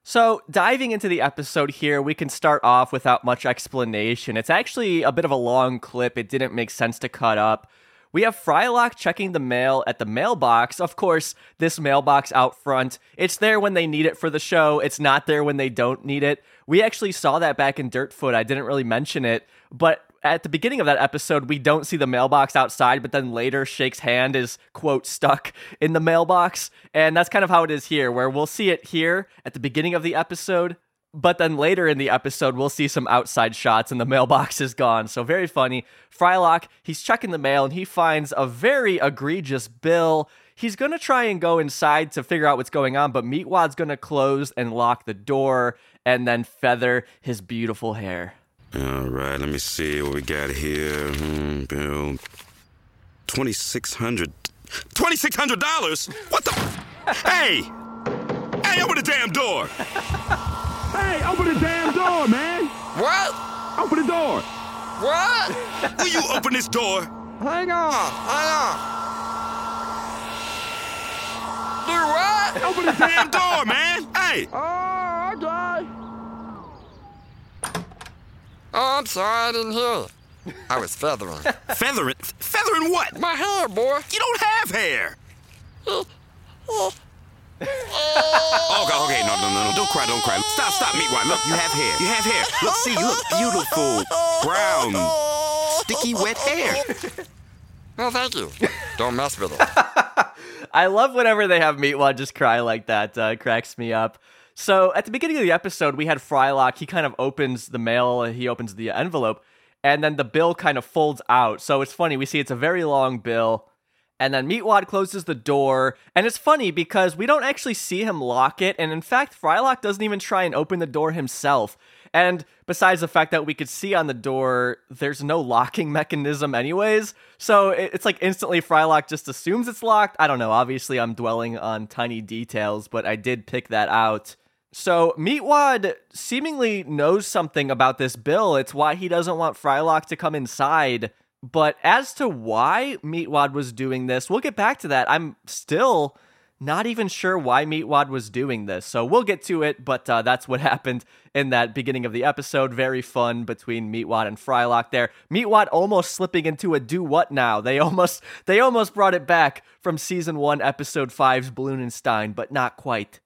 So, diving into the episode here, we can start off without much explanation. It's actually a bit of a long clip, it didn't make sense to cut up. We have Frylock checking the mail at the mailbox. Of course, this mailbox out front, it's there when they need it for the show. It's not there when they don't need it. We actually saw that back in Dirtfoot. I didn't really mention it, but at the beginning of that episode, we don't see the mailbox outside, but then later Shake's hand is, quote, stuck in the mailbox. And that's kind of how it is here, where we'll see it here at the beginning of the episode, but then later in the episode, we'll see some outside shots and the mailbox is gone. So very funny. Frylock, he's checking the mail and he finds a very egregious bill. he's gonna try and go inside to figure out what's going on, but Meatwad's gonna close and lock the door and then feather his beautiful hair. All right, let me see what we got here. Hmm, bill. $2,600. $2,600? What the? hey! Hey, open the damn door! Hey, open the damn door, man. What? Open the door. What? Will you open this door? Hang on. Hang on. Do what? Open the damn door, man! Hey! Oh, I okay. Oh, I'm sorry, I didn't hear you. I was feathering. Feathering? Feathering what? My hair, boy. You don't have hair! Oh Okay, okay, no, no, no, no, don't cry, don't cry. Stop, stop, Meatwad. Look, you have hair. You have hair. Look, see, you look beautiful. Brown, sticky, wet hair. Oh, thank you. Don't mess with it. I love whenever they have Meatwad just cry like that. Uh, cracks me up. So at the beginning of the episode, we had Frylock. He kind of opens the mail. He opens the envelope, and then the bill kind of folds out. So it's funny. We see it's a very long bill. And then Meatwad closes the door. And it's funny because we don't actually see him lock it. And in fact, Frylock doesn't even try and open the door himself. And besides the fact that we could see on the door, there's no locking mechanism, anyways. So it's like instantly Frylock just assumes it's locked. I don't know. Obviously, I'm dwelling on tiny details, but I did pick that out. So Meatwad seemingly knows something about this bill. It's why he doesn't want Frylock to come inside. But as to why Meatwad was doing this, we'll get back to that. I'm still not even sure why Meatwad was doing this. So we'll get to it, but uh, that's what happened in that beginning of the episode. Very fun between Meatwad and Frylock there. Meatwad almost slipping into a do what now. They almost they almost brought it back from season 1 episode 5's Balloonenstein, but not quite.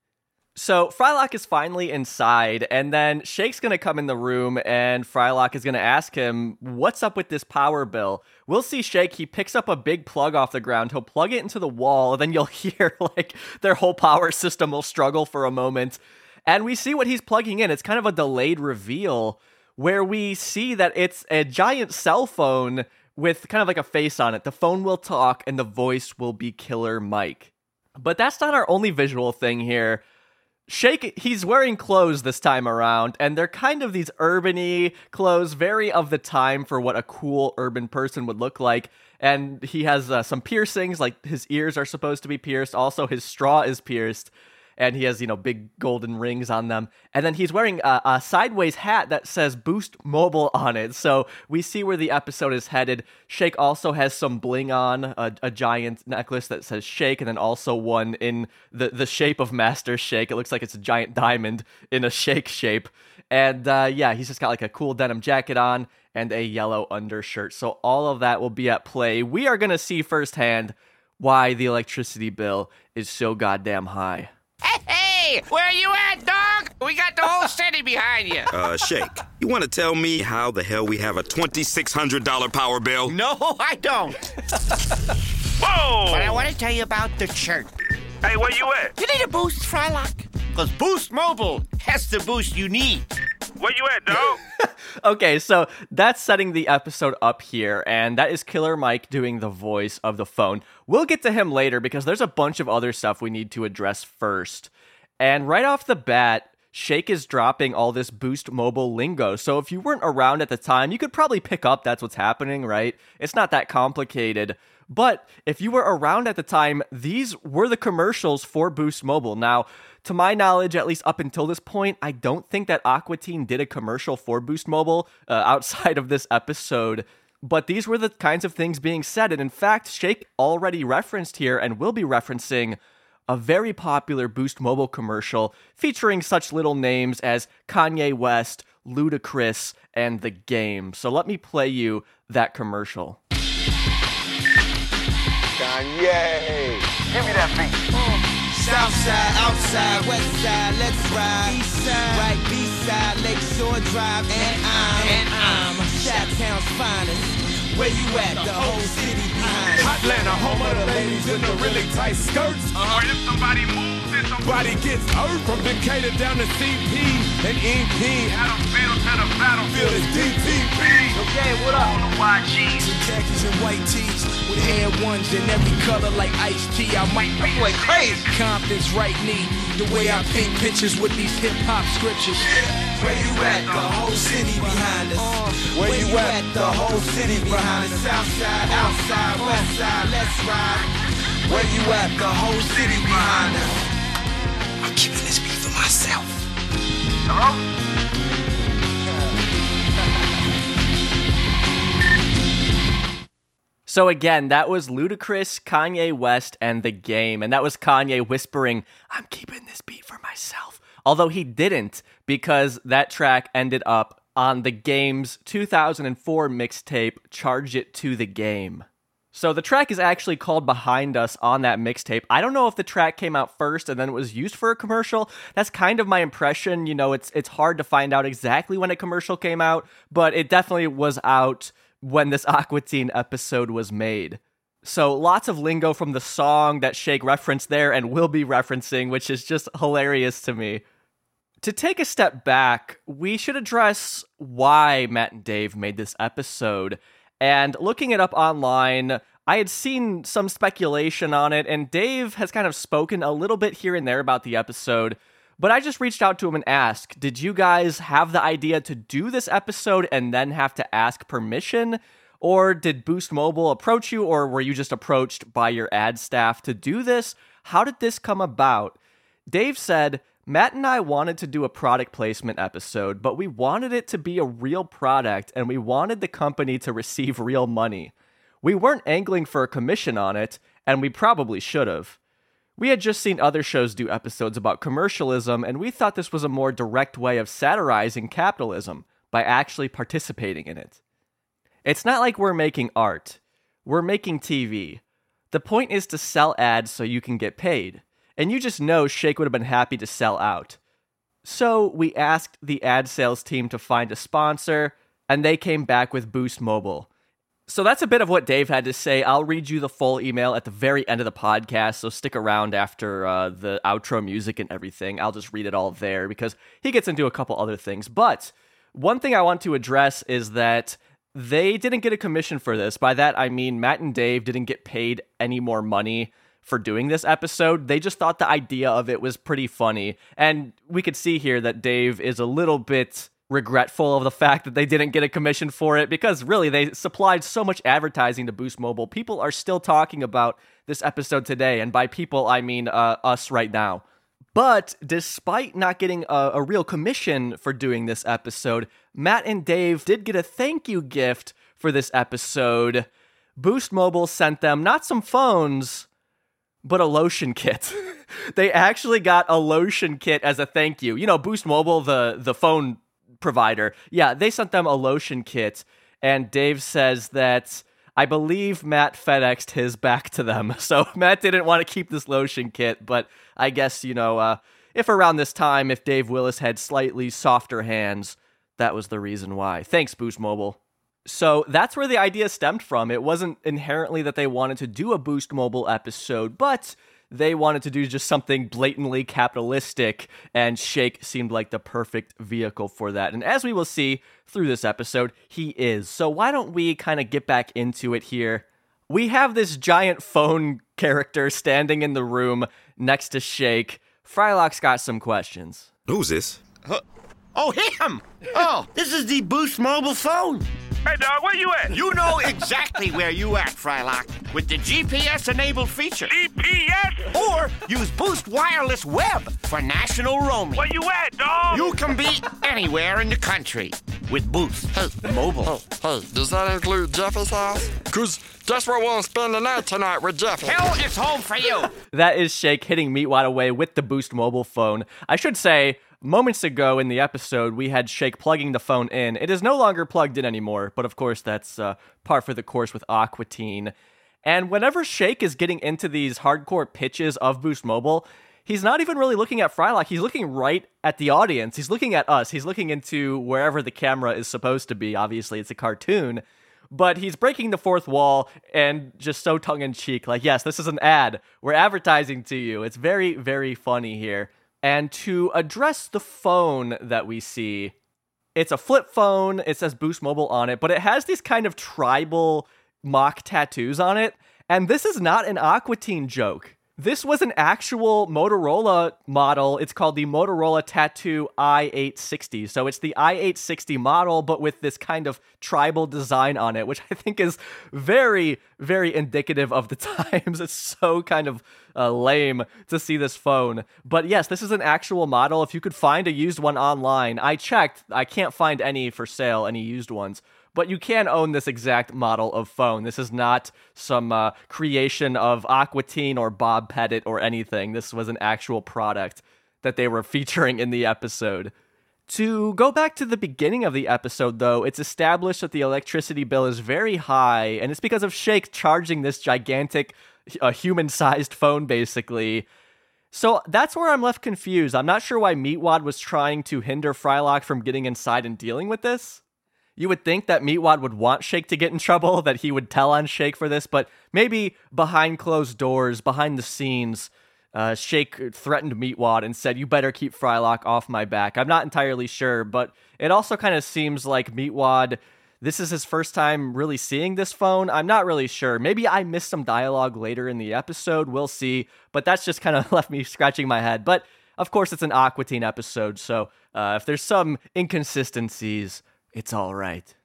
So Frylock is finally inside, and then Shake's gonna come in the room, and Frylock is gonna ask him, "What's up with this power bill?" We'll see Shake. He picks up a big plug off the ground. He'll plug it into the wall, and then you'll hear like their whole power system will struggle for a moment, and we see what he's plugging in. It's kind of a delayed reveal where we see that it's a giant cell phone with kind of like a face on it. The phone will talk, and the voice will be Killer Mike. But that's not our only visual thing here. Shake, he's wearing clothes this time around, and they're kind of these urban clothes, very of the time for what a cool urban person would look like. And he has uh, some piercings, like his ears are supposed to be pierced. Also, his straw is pierced, and he has, you know, big golden rings on them. And then he's wearing a, a sideways hat that says Boost Mobile on it. So we see where the episode is headed. Shake also has some bling on, a, a giant necklace that says Shake, and then also one in the, the shape of Master Shake. It looks like it's a giant diamond in a shake shape. And uh, yeah, he's just got like a cool denim jacket on and a yellow undershirt. So all of that will be at play. We are going to see firsthand why the electricity bill is so goddamn high. Hey, where you at, dog? We got the whole city behind you. Uh, Shake, you want to tell me how the hell we have a $2,600 power bill? No, I don't. Whoa! But I want to tell you about the church. Hey, where you at? You need a boost, Frylock. Because Boost Mobile has the boost you need. Where you at, dog? okay, so that's setting the episode up here, and that is Killer Mike doing the voice of the phone. We'll get to him later because there's a bunch of other stuff we need to address first. And right off the bat, Shake is dropping all this Boost Mobile lingo. So if you weren't around at the time, you could probably pick up that's what's happening, right? It's not that complicated. But if you were around at the time, these were the commercials for Boost Mobile. Now, to my knowledge, at least up until this point, I don't think that Aqua Teen did a commercial for Boost Mobile uh, outside of this episode. But these were the kinds of things being said. And in fact, Shake already referenced here and will be referencing a very popular Boost Mobile commercial featuring such little names as Kanye West, Ludacris, and The Game. So let me play you that commercial. Kanye. Give me that beat. South side, outside, west side, let's ride. East side, right, B side, Lakeshore Drive, and I'm, and I'm Chi-Town's finest. Where you at? The whole city behind Hotlanta, home of the ladies in the really tight skirts. Or if somebody moves, then Body gets hurt from Decatur down to CP and EP. Battlefield to the battlefield is DTP. Okay, what up? On the YGs. Khakis and white tees with hand ones in every color like iced tea. I might be like crazy. Compton's right knee. The way I paint pictures with these hip hop scriptures. Where you at? The whole city behind us. Where you at? The whole city behind us. South side, outside, west side, let's ride. Where you at? The whole city behind us. I'm keeping this beat for myself. Hello? So again, that was Ludacris, Kanye West, and The Game, and that was Kanye whispering, "I'm keeping this beat for myself." Although he didn't, because that track ended up on The Game's 2004 mixtape, "Charge It to the Game." So the track is actually called Behind Us on that mixtape. I don't know if the track came out first and then it was used for a commercial. That's kind of my impression. You know, it's it's hard to find out exactly when a commercial came out, but it definitely was out when this Aqua Teen episode was made. So lots of lingo from the song that Shake referenced there and will be referencing, which is just hilarious to me. To take a step back, we should address why Matt and Dave made this episode. And looking it up online, I had seen some speculation on it, and Dave has kind of spoken a little bit here and there about the episode. But I just reached out to him and asked, Did you guys have the idea to do this episode and then have to ask permission? Or did Boost Mobile approach you, or were you just approached by your ad staff to do this? How did this come about? Dave said, Matt and I wanted to do a product placement episode, but we wanted it to be a real product and we wanted the company to receive real money. We weren't angling for a commission on it, and we probably should have. We had just seen other shows do episodes about commercialism, and we thought this was a more direct way of satirizing capitalism by actually participating in it. It's not like we're making art, we're making TV. The point is to sell ads so you can get paid, and you just know Shake would have been happy to sell out. So we asked the ad sales team to find a sponsor, and they came back with Boost Mobile. So that's a bit of what Dave had to say. I'll read you the full email at the very end of the podcast, so stick around after uh, the outro music and everything. I'll just read it all there because he gets into a couple other things. But one thing I want to address is that they didn't get a commission for this. By that, I mean Matt and Dave didn't get paid any more money for doing this episode. They just thought the idea of it was pretty funny. And we could see here that Dave is a little bit regretful of the fact that they didn't get a commission for it because really they supplied so much advertising to Boost Mobile. People are still talking about this episode today, and by people I mean uh, us right now. But despite not getting a, a real commission for doing this episode, Matt and Dave did get a thank you gift for this episode. Boost Mobile sent them not some phones, but a lotion kit. they actually got a lotion kit as a thank you. You know, Boost Mobile, the the phone provider. Yeah, they sent them a lotion kit, and Dave says that I believe Matt FedExed his back to them. So Matt didn't want to keep this lotion kit, but I guess, you know, uh, if around this time, if Dave Willis had slightly softer hands, that was the reason why. Thanks, Boost Mobile. So that's where the idea stemmed from. It wasn't inherently that they wanted to do a Boost Mobile episode, but they wanted to do just something blatantly capitalistic, and Shake seemed like the perfect vehicle for that. And as we will see through this episode, he is. So why don't we kind of get back into it here? We have this giant phone character standing in the room next to Shake. Frylock's got some questions. Who's this? Oh, him! Oh, this is the Boost mobile phone. Hey, dog, where you at? You know exactly where you at, Frylock, with the GPS-enabled feature. GPS? Or use Boost Wireless Web for national roaming. Where you at, dog? You can be anywhere in the country with Boost Mobile. Hey, hey, does that include Jeffy's house? Cause guess where we'll spend the night tonight with Jeffy. Hell, it's home for you. That is Shake hitting Meatwad away with the Boost mobile phone. I should say, moments ago in the episode, we had Shake plugging the phone in. It is no longer plugged in anymore, but of course, that's uh, par for the course with Aqua Teen. And whenever Shake is getting into these hardcore pitches of Boost Mobile, he's not even really looking at Frylock. He's looking right at the audience. He's looking at us. He's looking into wherever the camera is supposed to be. Obviously, it's a cartoon. but he's breaking the fourth wall and just so tongue in cheek, like, yes, this is an ad. We're advertising to you. It's very, very funny here. And to address the phone that we see, it's a flip phone. It says Boost Mobile on it, but it has these kind of tribal mock tattoos on it. And this is not an Aqua Teen joke. This was an actual Motorola model. It's called the Motorola Tattoo i860. So it's the i860 model, but with this kind of tribal design on it, which I think is very, very indicative of the times. It's so kind of uh, lame to see this phone. But yes, this is an actual model. If you could find a used one online, I checked. I can't find any for sale, any used ones but you can own this exact model of phone. This is not some uh, creation of Aqua Teen or Bob Pettit or anything. This was an actual product that they were featuring in the episode. To go back to the beginning of the episode, though, it's established that the electricity bill is very high, and it's because of Shake charging this gigantic, uh, human sized phone, basically. So that's where I'm left confused. I'm not sure why Meatwad was trying to hinder Frylock from getting inside and dealing with this. You would think that Meatwad would want Shake to get in trouble, that he would tell on Shake for this, but maybe behind closed doors, behind the scenes, uh, Shake threatened Meatwad and said, You better keep Frylock off my back. I'm not entirely sure, but it also kind of seems like Meatwad, this is his first time really seeing this phone. I'm not really sure. Maybe I missed some dialogue later in the episode. We'll see, but that's just kind of left me scratching my head. But of course, it's an Aqua Teen episode, so uh, if there's some inconsistencies, it's all right.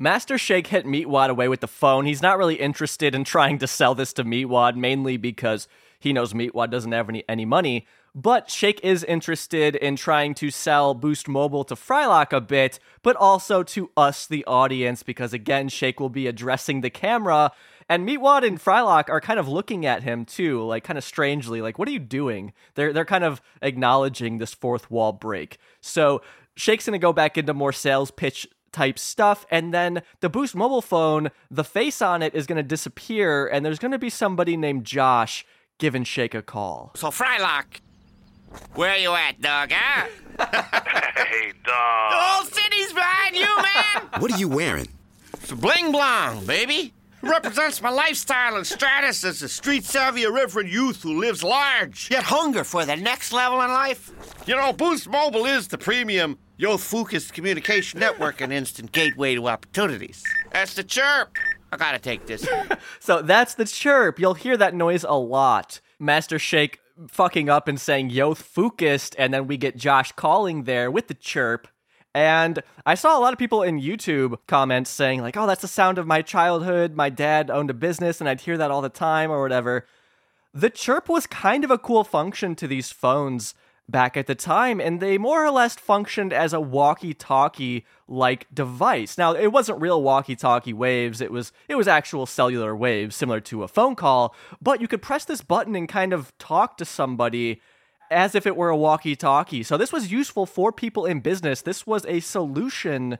Master Shake hit Meatwad away with the phone. He's not really interested in trying to sell this to Meatwad, mainly because he knows Meatwad doesn't have any, any money. But Shake is interested in trying to sell Boost Mobile to Frylock a bit, but also to us, the audience, because again, Shake will be addressing the camera. And Meatwad and Frylock are kind of looking at him too, like kind of strangely, like, what are you doing? They're they're kind of acknowledging this fourth wall break. So Shake's gonna go back into more sales pitch type stuff, and then the Boost mobile phone, the face on it is gonna disappear, and there's gonna be somebody named Josh giving Shake a call. So, Frylock, where you at, dog, huh? Hey, The dog. whole city's behind you, man! What are you wearing? It's bling blong, baby. It represents my lifestyle and status as a street savvy, irreverent youth who lives large, yet hunger for the next level in life. You know, Boost Mobile is the premium, youth focused communication network and instant gateway to opportunities. That's the chirp. I gotta take this. So that's the chirp. You'll hear that noise a lot. Master Shake fucking up and saying Yoth focused, and then we get Josh calling there with the chirp. And I saw a lot of people in YouTube comments saying, like, oh, that's the sound of my childhood. My dad owned a business and I'd hear that all the time or whatever. The chirp was kind of a cool function to these phones back at the time, and they more or less functioned as a walkie talkie like device. Now, it wasn't real walkie talkie waves, it was it was actual cellular waves similar to a phone call, but you could press this button and kind of talk to somebody as if it were a walkie talkie. So this was useful for people in business. This was a solution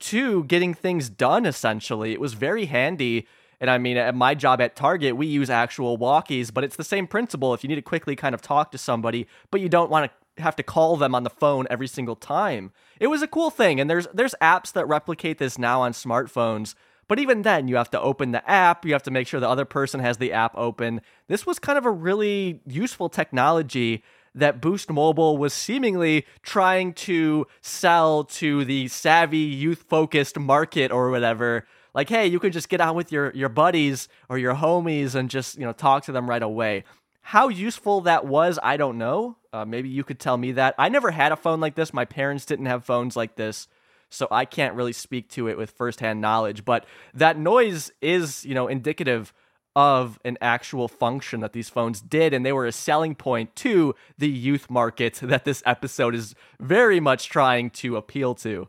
to getting things done essentially. It was very handy. And I mean, at my job at Target, we use actual walkies, but it's the same principle. If you need to quickly kind of talk to somebody, but you don't want to have to call them on the phone every single time. It was a cool thing, and there's there's apps that replicate this now on smartphones. But even then, you have to open the app, you have to make sure the other person has the app open. This was kind of a really useful technology that Boost Mobile was seemingly trying to sell to the savvy, youth focused market or whatever. Like, hey, you can just get out with your, your buddies or your homies and just, you know, talk to them right away. How useful that was, I don't know. Uh, maybe you could tell me that. I never had a phone like this. My parents didn't have phones like this. So I can't really speak to it with firsthand knowledge. But that noise is, you know, indicative of an actual function that these phones did, and they were a selling point to the youth market that this episode is very much trying to appeal to.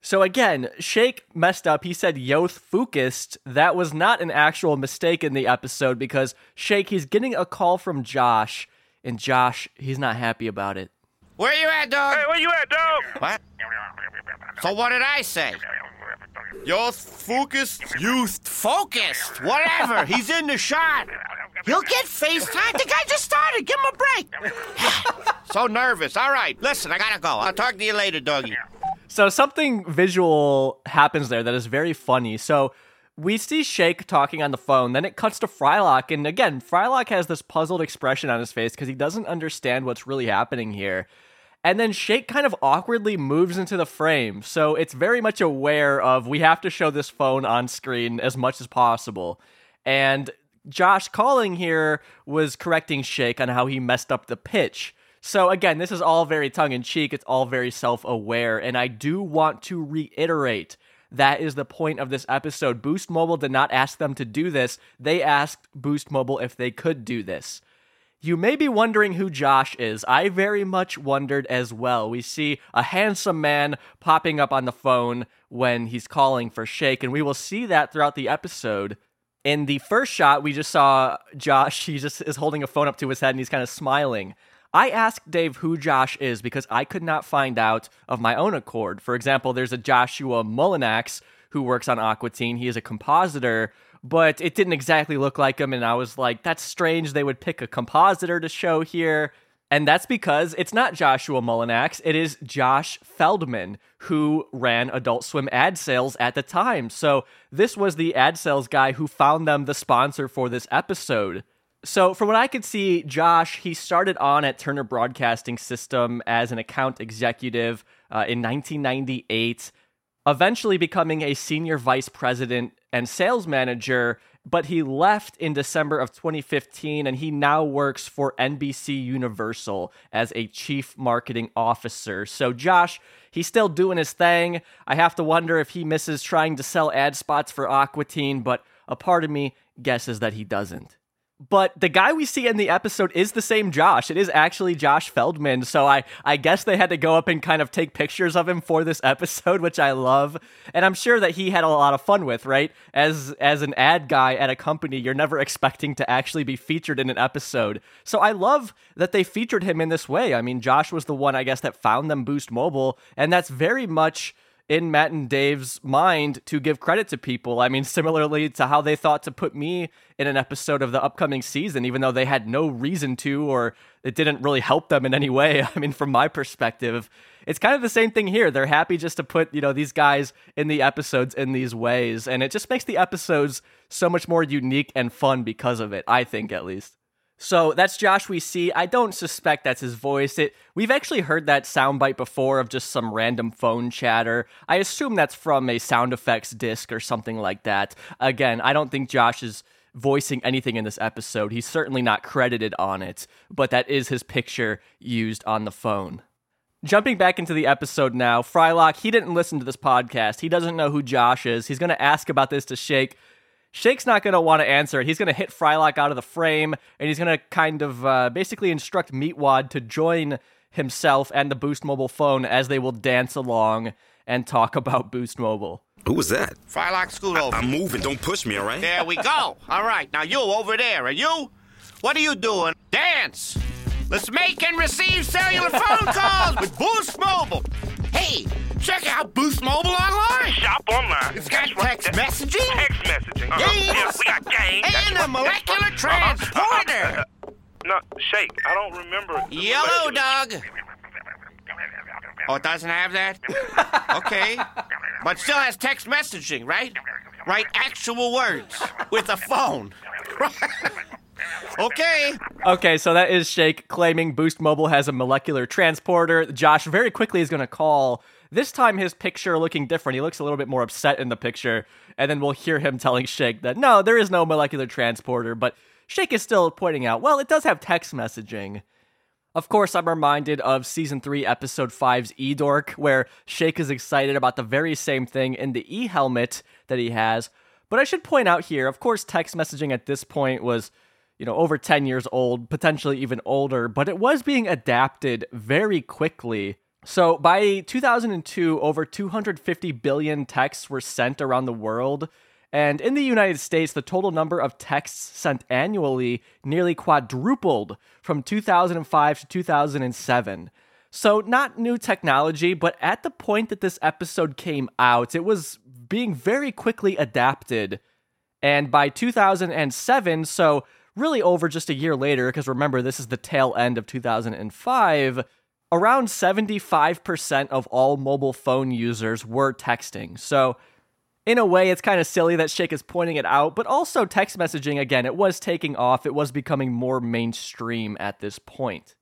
So again, Shake messed up. He said Yoth focused. That was not an actual mistake in the episode because Shake, he's getting a call from Josh, and Josh, he's not happy about it. Where you at, dog? Hey, where you at, dog? What? So what did I say? Youth focused. Youth focused. Whatever. He's in the shot. He'll get FaceTime. The guy just started. Give him a break. so nervous. All right. Listen, I gotta go. I'll talk to you later, doggy. So something visual happens there that is very funny. So we see Shake talking on the phone. Then it cuts to Frylock, and again, Frylock has this puzzled expression on his face because he doesn't understand what's really happening here. And then Shake kind of awkwardly moves into the frame, so it's very much aware of we have to show this phone on screen as much as possible. And Josh calling here was correcting Shake on how he messed up the pitch. So again, this is all very tongue in cheek, it's all very self aware, and I do want to reiterate that is the point of this episode. Boost Mobile did not ask them to do this, they asked Boost Mobile if they could do this. You may be wondering who Josh is. I very much wondered as well. We see a handsome man popping up on the phone when he's calling for Shake, and we will see that throughout the episode. In the first shot, we just saw Josh. He just is holding a phone up to his head and he's kind of smiling. I asked Dave who Josh is because I could not find out of my own accord. For example, there's a Joshua Mullinax who works on Aqua Teen. He is a compositor, but it didn't exactly look like him. And I was like, that's strange. They would pick a compositor to show here. And that's because it's not Joshua Mullinax, it is Josh Feldman, who ran Adult Swim ad sales at the time. So this was the ad sales guy who found them the sponsor for this episode. So, from what I could see, Josh, he started on at Turner Broadcasting System as an account executive uh, in 1998, eventually becoming a senior vice president and sales manager. But he left in December of 2015 and he now works for NBC Universal as a chief marketing officer. So, Josh, he's still doing his thing. I have to wonder if he misses trying to sell ad spots for Aqua Teen, but a part of me guesses that he doesn't but the guy we see in the episode is the same Josh. It is actually Josh Feldman. So I, I guess they had to go up and kind of take pictures of him for this episode, which I love. And I'm sure that he had a lot of fun with, right? As as an ad guy at a company, you're never expecting to actually be featured in an episode. So I love that they featured him in this way. I mean, Josh was the one I guess that found them Boost Mobile, and that's very much in Matt and Dave's mind to give credit to people. I mean, similarly to how they thought to put me in an episode of the upcoming season, even though they had no reason to, or it didn't really help them in any way. I mean, from my perspective, it's kind of the same thing here. They're happy just to put, you know, these guys in the episodes in these ways. And it just makes the episodes so much more unique and fun because of it, I think at least. So that's Josh we see. I don't suspect that's his voice. It we've actually heard that soundbite before of just some random phone chatter. I assume that's from a sound effects disc or something like that. Again, I don't think Josh is voicing anything in this episode. He's certainly not credited on it, but that is his picture used on the phone. Jumping back into the episode now, Frylock, he didn't listen to this podcast. He doesn't know who Josh is. He's going to ask about this to Shake. Shake's not going to want to answer it. He's going to hit Frylock out of the frame, and he's going to kind of uh, basically instruct Meatwad to join himself and the Boost Mobile phone as they will dance along and talk about Boost Mobile. Who was that? Frylock, scoot over. I'm moving. Don't push me, all right? There we go. All right, now you over there, and you? What are you doing? Dance. Let's make and receive cellular phone calls with Boost Mobile. Hey, check out Boost Mobile online. Shop online. It's got text messaging, Text messaging. Uh-huh. games, Yeah, we got games. and That's a molecular that's what- uh-huh. transporter. Uh-huh. No, Shake, I don't remember. Yellow dog. Oh, it doesn't have that? Okay. But still has text messaging, right? Right, actual words with a phone. okay. Okay, so that is Shake claiming Boost Mobile has a molecular transporter. Josh very quickly is going to call. This time, his picture looking different. He looks a little bit more upset in the picture, and then we'll hear him telling Shake that no, there is no molecular transporter. But Shake is still pointing out, well, it does have text messaging. Of course, I'm reminded of season 3, episode 5's E Dork, where Shake is excited about the very same thing in the E helmet that he has. But I should point out here, of course, text messaging at this point was, you know, over 10 years old, potentially even older, but it was being adapted very quickly. So by 2002, over 250 billion texts were sent around the world. And in the United States, the total number of texts sent annually nearly quadrupled from 2005 to 2007. So, not new technology, but at the point that this episode came out, it was being very quickly adapted. And by 2007, so really over just a year later, because remember, this is the tail end of 2005, around 75% of all mobile phone users were texting. So, in a way, it's kind of silly that Shake is pointing it out, but also text messaging, again, it was taking off. It was becoming more mainstream at this point.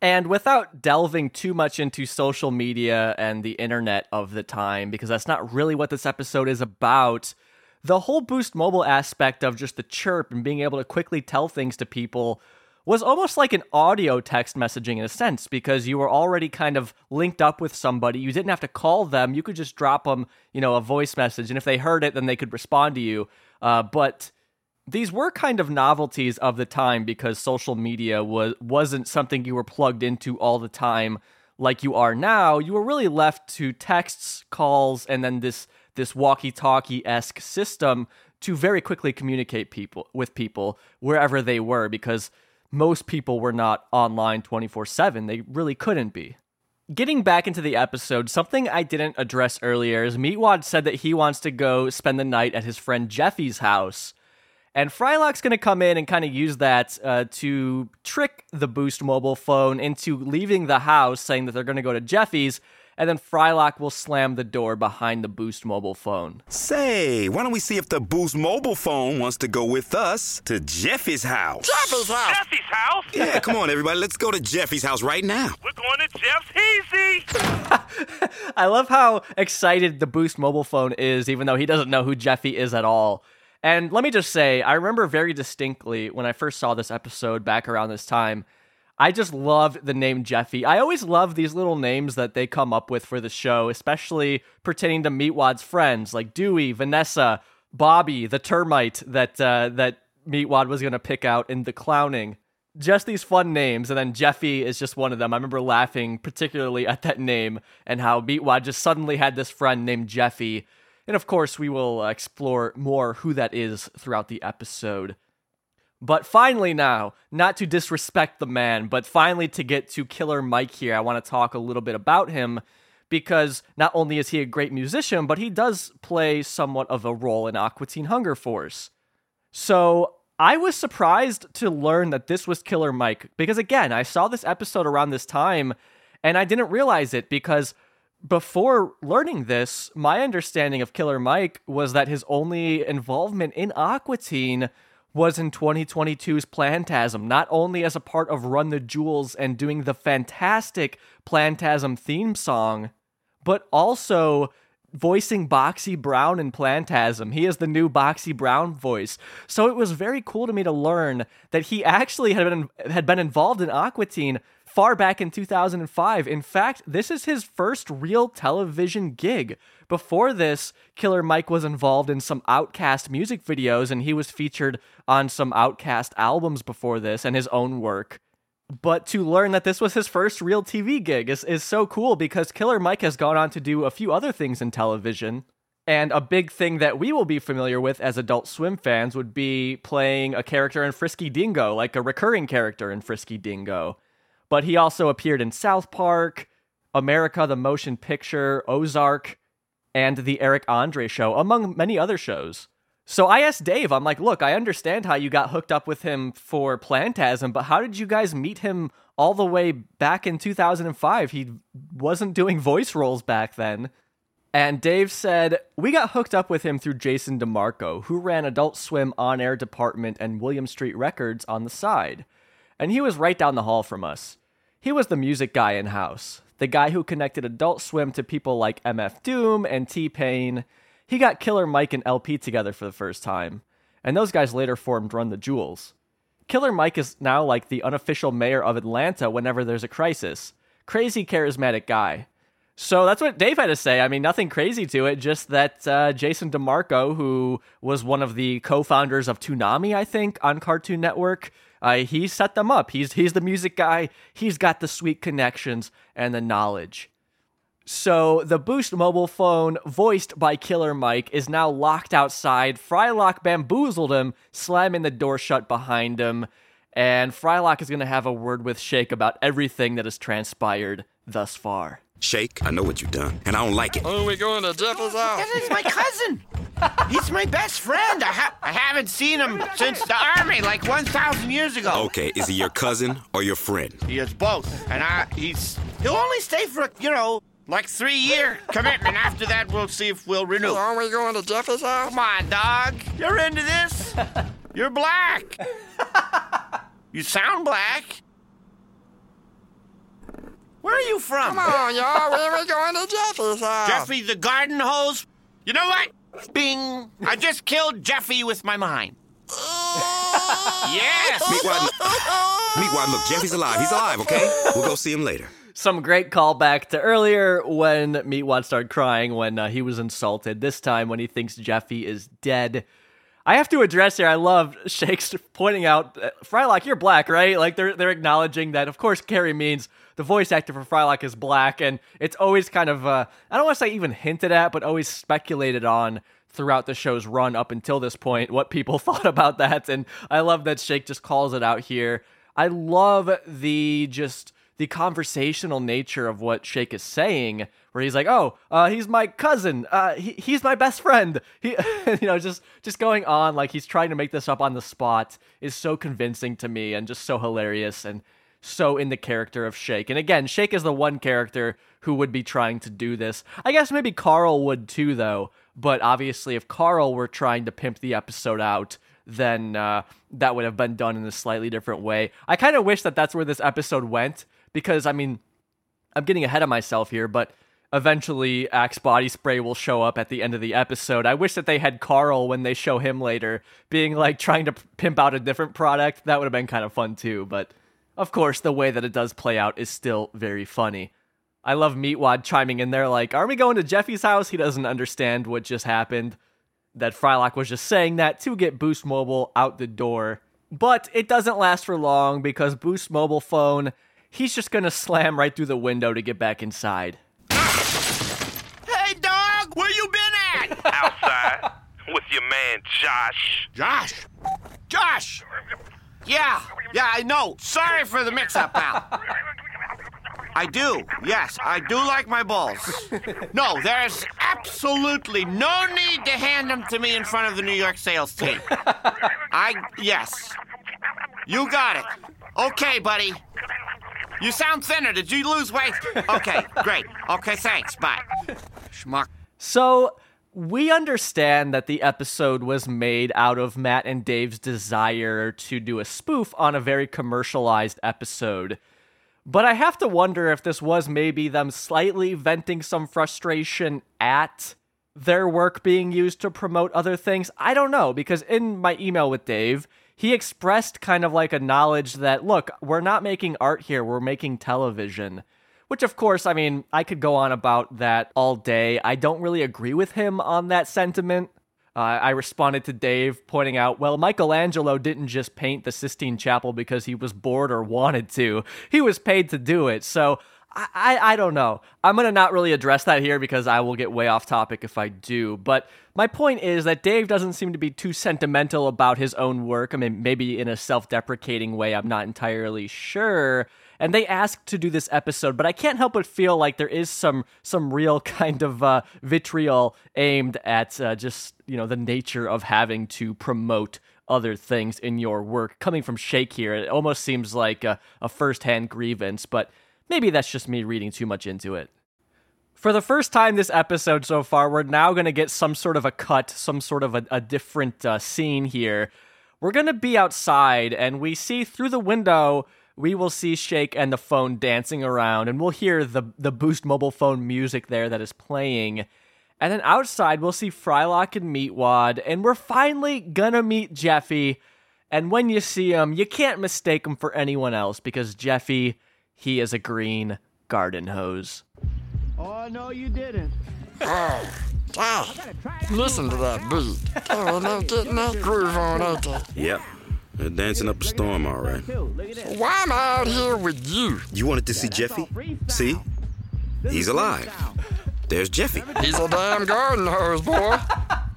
And without delving too much into social media and the internet of the time, because that's not really what this episode is about, the whole Boost Mobile aspect of just the chirp and being able to quickly tell things to people was almost like an audio text messaging in a sense because you were already kind of linked up with somebody. You didn't have to call them. You could just drop them, you know, a voice message. And if they heard it, then they could respond to you. Uh, but these were kind of novelties of the time because social media was wasn't something you were plugged into all the time like you are now. You were really left to texts, calls, and then this this walkie-talkie esque system to very quickly communicate people with people wherever they were because most people were not online 24/7. They really couldn't be. Getting back into the episode, something I didn't address earlier is Meatwad said that he wants to go spend the night at his friend Jeffy's house. And Frylock's going to come in and kind of use that uh, to trick the Boost mobile phone into leaving the house, saying that they're going to go to Jeffy's, and then Frylock will slam the door behind the Boost mobile phone. Say, why don't we see if the Boost mobile phone wants to go with us to Jeffy's house? Jeffy's house. Jeffy's house? Yeah, come on, everybody. Let's go to Jeffy's house right now. We're going to Jeff's Heezy. I love how excited the Boost mobile phone is, even though he doesn't know who Jeffy is at all. And let me just say, I remember very distinctly when I first saw this episode back around this time. I just love the name Jeffy. I always love these little names that they come up with for the show, especially pertaining to Meatwad's friends like Dewey, Vanessa, Bobby, the termite that uh, that Meatwad was going to pick out in the clowning. Just these fun names, and then Jeffy is just one of them. I remember laughing particularly at that name and how Meatwad just suddenly had this friend named Jeffy. And of course, we will explore more who that is throughout the episode. But finally, now, not to disrespect the man, but finally to get to Killer Mike here, I want to talk a little bit about him because not only is he a great musician, but he does play somewhat of a role in Aqua Teen Hunger Force. So I was surprised to learn that this was Killer Mike because, again, I saw this episode around this time and I didn't realize it because before learning this, my understanding of Killer Mike was that his only involvement in Aqua Teen was in 2022's Plantasm, not only as a part of Run the Jewels and doing the fantastic Plantasm theme song, but also voicing Boxy Brown in Plantasm. He is the new Boxy Brown voice. So it was very cool to me to learn that he actually had been had been involved in Aqua Teen far back in 2005. In fact, this is his first real television gig. Before this, Killer Mike was involved in some OutKast music videos and he was featured on some OutKast albums before this and his own work. But to learn that this was his first real TV gig is, is so cool because Killer Mike has gone on to do a few other things in television. And a big thing that we will be familiar with as Adult Swim fans would be playing a character in Frisky Dingo, like a recurring character in Frisky Dingo. But he also appeared in South Park, America the Motion Picture, Ozark, and The Eric Andre Show, among many other shows. So I asked Dave, I'm like, look, I understand how you got hooked up with him for Plantasm, but how did you guys meet him all the way back in 2005? He wasn't doing voice roles back then. And Dave said, We got hooked up with him through Jason DeMarco, who ran Adult Swim on air department and Williams Street Records on the side. And he was right down the hall from us. He was the music guy in house, the guy who connected Adult Swim to people like MF Doom and T Pain. He got Killer Mike and El-P together for the first time, and those guys later formed Run the Jewels. Killer Mike is now like the unofficial mayor of Atlanta whenever there's a crisis. Crazy charismatic guy. So that's what Dave had to say. I mean, nothing crazy to it, just that uh, Jason DeMarco, who was one of the co founders of Toonami, I think, on Cartoon Network, uh, he set them up. He's, he's the music guy, he's got the sweet connections and the knowledge. So the Boost mobile phone, voiced by Killer Mike, is now locked outside. Frylock bamboozled him, slamming the door shut behind him. And Frylock is going to have a word with Shake about everything that has transpired thus far. Shake, I know what you've done, and I don't like it. Oh, we going to Jeffy's house? That is my cousin. He's my best friend. I, ha- I haven't seen him since the army, like 1,000 years ago. Okay, is he your cousin or your friend? He is both, and I he's he'll only stay for you know Like three year commitment. After that, we'll see if we'll renew. Are we going to Jeffy's house? Come on, dog. You're into this? You're black. you sound black. Where are you from? Come on, y'all. Where we going to Jeffy's house? Jeffy the garden hose? You know what? Bing. I just killed Jeffy with my mind. yes. Meatwad, Meatwad, look, Jeffy's alive. He's alive, okay? We'll go see him later. Some great callback to earlier when Meatwad started crying when uh, he was insulted. This time when he thinks Jeffy is dead. I have to address here. I love Shakes pointing out uh, Frylock, you're black, right? Like they're they're acknowledging that. Of course, Carey Means the voice actor for Frylock is black, and it's always kind of uh, I don't want to say even hinted at, but always speculated on throughout the show's run up until this point what people thought about that. And I love that Shake just calls it out here. I love the just the conversational nature of what Shake is saying, where he's like, "Oh, uh, he's my cousin. Uh, he, he's my best friend." He, you know, just just going on like he's trying to make this up on the spot is so convincing to me and just so hilarious and so in the character of Shake. And again, Shake is the one character who would be trying to do this. I guess maybe Carl would too, though. But obviously, if Carl were trying to pimp the episode out, then uh, that would have been done in a slightly different way. I kind of wish that that's where this episode went because, I mean, I'm getting ahead of myself here, but eventually Axe body spray will show up at the end of the episode. I wish that they had Carl when they show him later being like trying to pimp out a different product. That would have been kind of fun too, but of course, the way that it does play out is still very funny. I love Meatwad chiming in there like, "Are we going to Jeffy's house?" He doesn't understand what just happened. That Frylock was just saying that to get Boost Mobile out the door. But it doesn't last for long because Boost Mobile phone, he's just gonna slam right through the window to get back inside. Hey, dog, where you been at? Outside with your man Josh. Josh? Josh! Yeah, yeah, I know. Sorry for the mix up, pal. I do, yes, I do like my balls. No, there's absolutely no need to hand them to me in front of the New York sales team. I, yes. You got it. Okay, buddy. You sound thinner. Did you lose weight? Okay, great. Okay, thanks. Bye. Schmuck. So we understand that the episode was made out of Matt and Dave's desire to do a spoof on a very commercialized episode. But I have to wonder if this was maybe them slightly venting some frustration at their work being used to promote other things. I don't know, because in my email with Dave, he expressed kind of like a knowledge that, look, we're not making art here, we're making television. Which, of course, I mean, I could go on about that all day. I don't really agree with him on that sentiment. Uh, I responded to Dave pointing out, well, Michelangelo didn't just paint the Sistine Chapel because he was bored or wanted to. He was paid to do it. So I, I, don't know. I'm going to not really address that here because I will get way off topic if I do. But my point is that Dave doesn't seem to be too sentimental about his own work. I mean, maybe in a self deprecating way. I'm not entirely sure and they asked to do this episode, but I can't help but feel like there is some some real kind of uh, vitriol aimed at uh, just you know the nature of having to promote other things in your work. Coming from Shake here, it almost seems like a, a first-hand grievance, but maybe that's just me reading too much into it. For the first time this episode so far, we're now going to get some sort of a cut, some sort of a, a different uh, scene here. We're going to be outside, and we see through the window we will see Shake and the phone dancing around, and we'll hear the the Boost mobile phone music there that is playing. And then outside, we'll see Frylock and Meatwad, and we're finally gonna meet Jeffy. And when you see him, you can't mistake him for anyone else because Jeffy, he is a green garden hose. Oh, no, you didn't. Oh, ah, listen to that beat. Oh, they're getting that groove on, ain't they? Yep. They're dancing up a storm, all right. Why am I out here with you? You wanted to see Jeffy? See? He's alive. There's Jeffy. He's a damn garden hose, boy.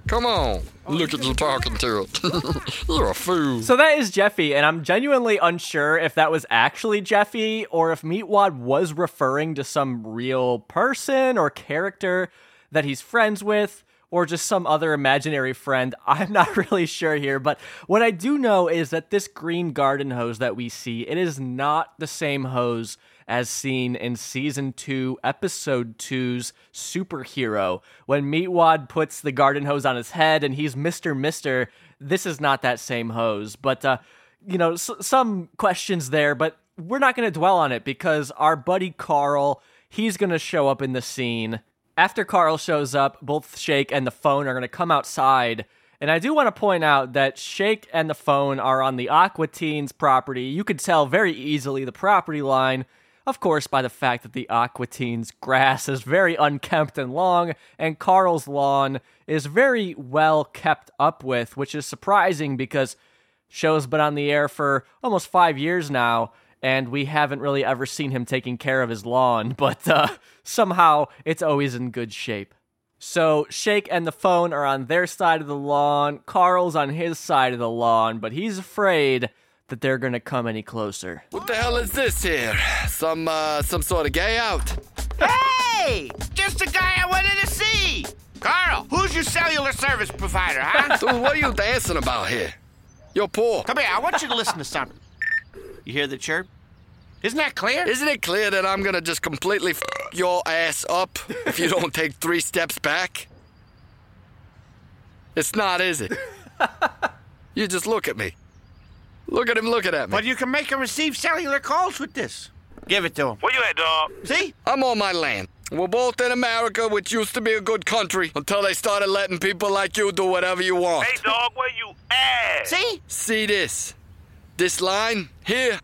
Come on. Look at you talking to it. You're a fool. So that is Jeffy, and I'm genuinely unsure if that was actually Jeffy or if Meatwad was referring to some real person or character that he's friends with or just some other imaginary friend. I'm not really sure here, but what I do know is that this green garden hose that we see, it is not the same hose as seen in season 2 episode 2's superhero when meatwad puts the garden hose on his head and he's mr mister this is not that same hose but uh you know s- some questions there but we're not going to dwell on it because our buddy carl he's going to show up in the scene after Carl shows up, both Shake and the phone are going to come outside. And I do want to point out that Shake and the phone are on the Aqua Teens property. You could tell very easily the property line, of course, by the fact that the Aqua Teens grass is very unkempt and long, and Carl's lawn is very well kept up with, which is surprising because show's been on the air for almost five years now and we haven't really ever seen him taking care of his lawn, but uh, somehow it's always in good shape. So Shake and the phone are on their side of the lawn, Carl's on his side of the lawn, but he's afraid that they're gonna come any closer. What the hell is this here? Some uh some sort of gay out? Hey! Just the guy I wanted to see! Carl, who's your cellular service provider, huh? Dude, what are you dancing about here? You're poor. Come here, I want you to listen to something. You hear the chirp? Isn't that clear? Isn't it clear that I'm gonna just completely f your ass up if you don't take three steps back? It's not, is it? you just look at me. Look at him looking at me. But you can make and receive cellular calls with this. Give it to him. Where you at, dog? See? I'm on my land. We're both in America, which used to be a good country until they started letting people like you do whatever you want. Hey, dog, where you at? See? See this? This line here,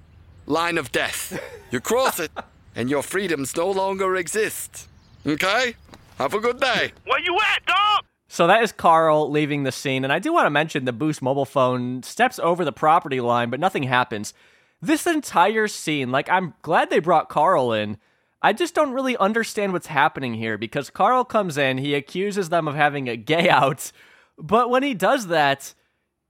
line of death. You cross it, and your freedoms no longer exist. Okay? Have a good day. Where you at, dog? So that is Carl leaving the scene, and I do want to mention the Boost mobile phone steps over the property line, but nothing happens. This entire scene, like, I'm glad they brought Carl in. I just don't really understand what's happening here because Carl comes in, he accuses them of having a gay out, but when he does that,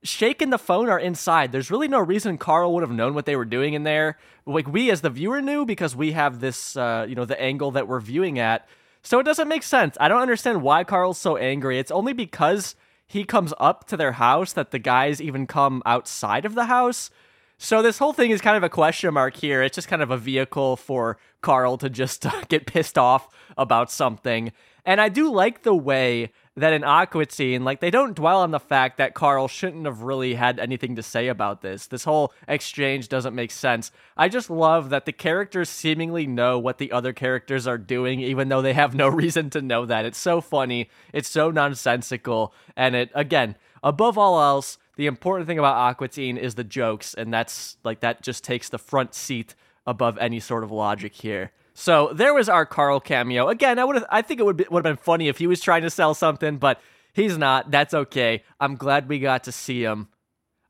Shake and the phone are inside. There's really no reason Carl would have known what they were doing in there. Like we as the viewer knew because we have this, uh, you know, the angle that we're viewing at. So it doesn't make sense. I don't understand why Carl's so angry. It's only because he comes up to their house that the guys even come outside of the house. So this whole thing is kind of a question mark here. It's just kind of a vehicle for Carl to just get pissed off about something. And I do like the way that in Aqua Teen, like they don't dwell on the fact that Carl shouldn't have really had anything to say about this. This whole exchange doesn't make sense. I just love that the characters seemingly know what the other characters are doing, even though they have no reason to know that. It's so funny. It's so nonsensical. And it, again, above all else, the important thing about Aqua Teen is the jokes, and that's like that just takes the front seat above any sort of logic here. So there was our Carl cameo. Again, I would I think it would would have been funny if he was trying to sell something, but he's not. That's okay. I'm glad we got to see him.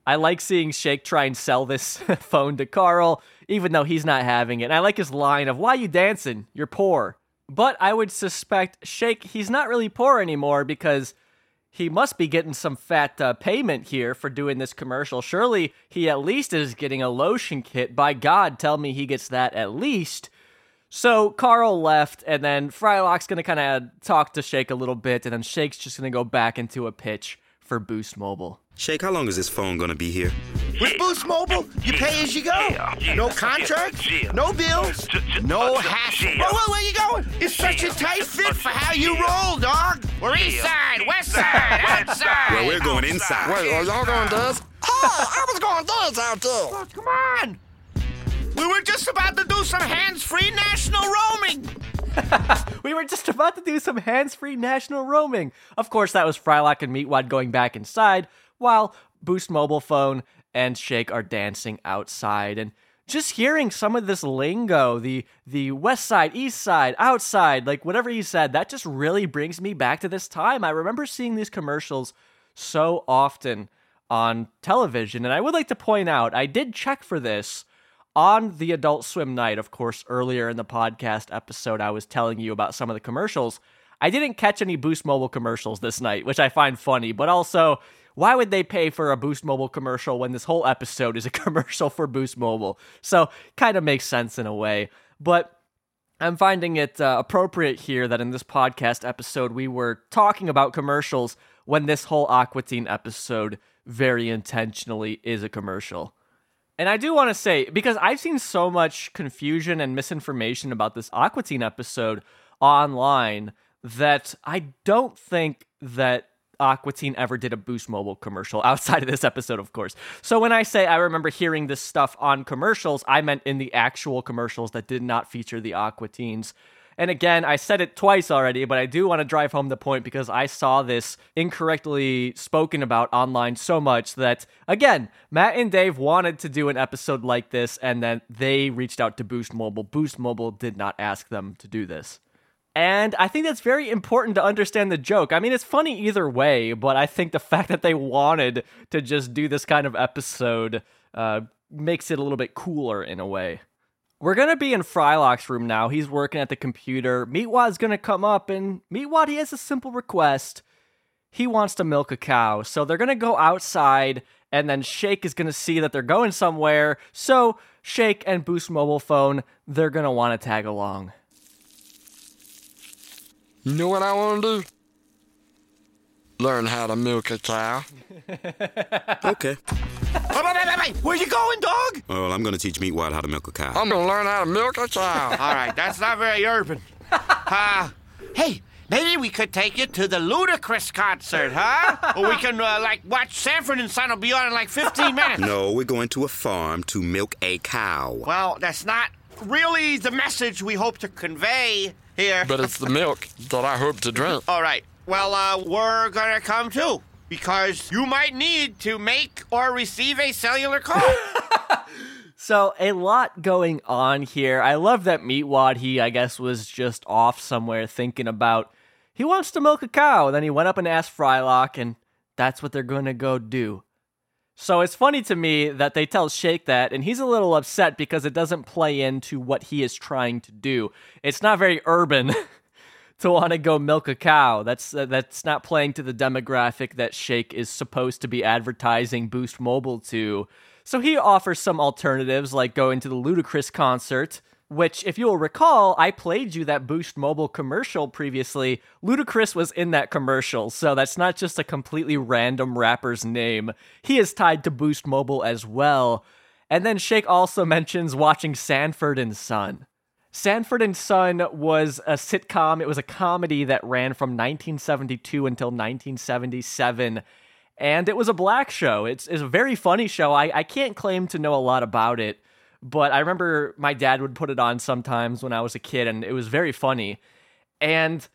I like seeing Shake try and sell this phone to Carl, even though he's not having it. And I like his line of "Why you dancing? You're poor." But I would suspect Shake he's not really poor anymore because he must be getting some fat uh, payment here for doing this commercial. Surely he at least is getting a lotion kit. By God, tell me he gets that at least. So Carl left, and then Frylock's gonna kind of talk to Shake a little bit, and then Shake's just gonna go back into a pitch for Boost Mobile. Shake, how long is this phone gonna be here? With Boost Mobile, you pay as you go. No contracts, no bills, no hassle. Whoa, whoa, where you going? It's such a tight fit for how you roll, dog. We're east side, west side, outside. Well, we're going inside. Wait, are y'all going dance? Oh, I was going dance out too. Oh, come on. We were just about to do some hands-free national roaming. we were just about to do some hands-free national roaming. Of course, that was Frylock and Meatwad going back inside, while Boost Mobile Phone and Shake are dancing outside. And just hearing some of this lingo, the the west side, east side, outside, like whatever he said, that just really brings me back to this time. I remember seeing these commercials so often on television, and I would like to point out, I did check for this on the Adult Swim night, of course, earlier in the podcast episode, I was telling you about some of the commercials. I didn't catch any Boost Mobile commercials this night, which I find funny, but also, why would they pay for a Boost Mobile commercial when this whole episode is a commercial for Boost Mobile? So, kind of makes sense in a way. But I'm finding it uh, appropriate here that in this podcast episode, we were talking about commercials when this whole Aqua Teen episode very intentionally is a commercial. And I do want to say, because I've seen so much confusion and misinformation about this Aqua Teen episode online, that I don't think that Aqua Teen ever did a Boost Mobile commercial outside of this episode, of course. So when I say I remember hearing this stuff on commercials, I meant in the actual commercials that did not feature the Aqua Teens. And again, I said it twice already, but I do want to drive home the point because I saw this incorrectly spoken about online so much that, again, Matt and Dave wanted to do an episode like this, and then they reached out to Boost Mobile. Boost Mobile did not ask them to do this. And I think that's very important to understand the joke. I mean, it's funny either way, but I think the fact that they wanted to just do this kind of episode uh, makes it a little bit cooler in a way. We're gonna be in Frylock's room now. He's working at the computer. Meatwad's gonna come up, and Meatwad he has a simple request. He wants to milk a cow, so they're gonna go outside, and then Shake is gonna see that they're going somewhere. So Shake and Boost Mobile Phone they're gonna want to tag along. You know what I want to do? Learn how to milk a cow. Okay. Wait, wait, wait, wait. Where you going, dog? Well, I'm gonna teach Meatwad how to milk a cow. I'm gonna learn how to milk a cow. All right, that's not very urban. Uh, hey, maybe we could take you to the Ludacris concert, huh? or we can, uh, like, watch Sanford and Son will be on in like 15 minutes. No, we're going to a farm to milk a cow. Well, that's not really the message we hope to convey here. But it's the milk that I hope to drink. All right. Well, uh, we're gonna come too because you might need to make or receive a cellular call. So a lot going on here. I love that Meatwad he I guess was just off somewhere thinking about he wants to milk a cow. And then he went up and asked Frylock, and that's what they're gonna go do. So it's funny to me that they tell Shake that, and he's a little upset because it doesn't play into what he is trying to do. It's not very urban to want to go milk a cow. That's uh, that's not playing to the demographic that Shake is supposed to be advertising Boost Mobile to. So he offers some alternatives like going to the Ludacris concert, which if you'll recall, I played you that Boost Mobile commercial previously. Ludacris was in that commercial, so that's not just a completely random rapper's name. He is tied to Boost Mobile as well. And then Shake also mentions watching Sanford and Son. Sanford and Son was a sitcom. It was a comedy that ran from 1972 until 1977. And it was a black show. It's, it's a very funny show. I, I can't claim to know a lot about it, but I remember my dad would put it on sometimes when I was a kid, and it was very funny. And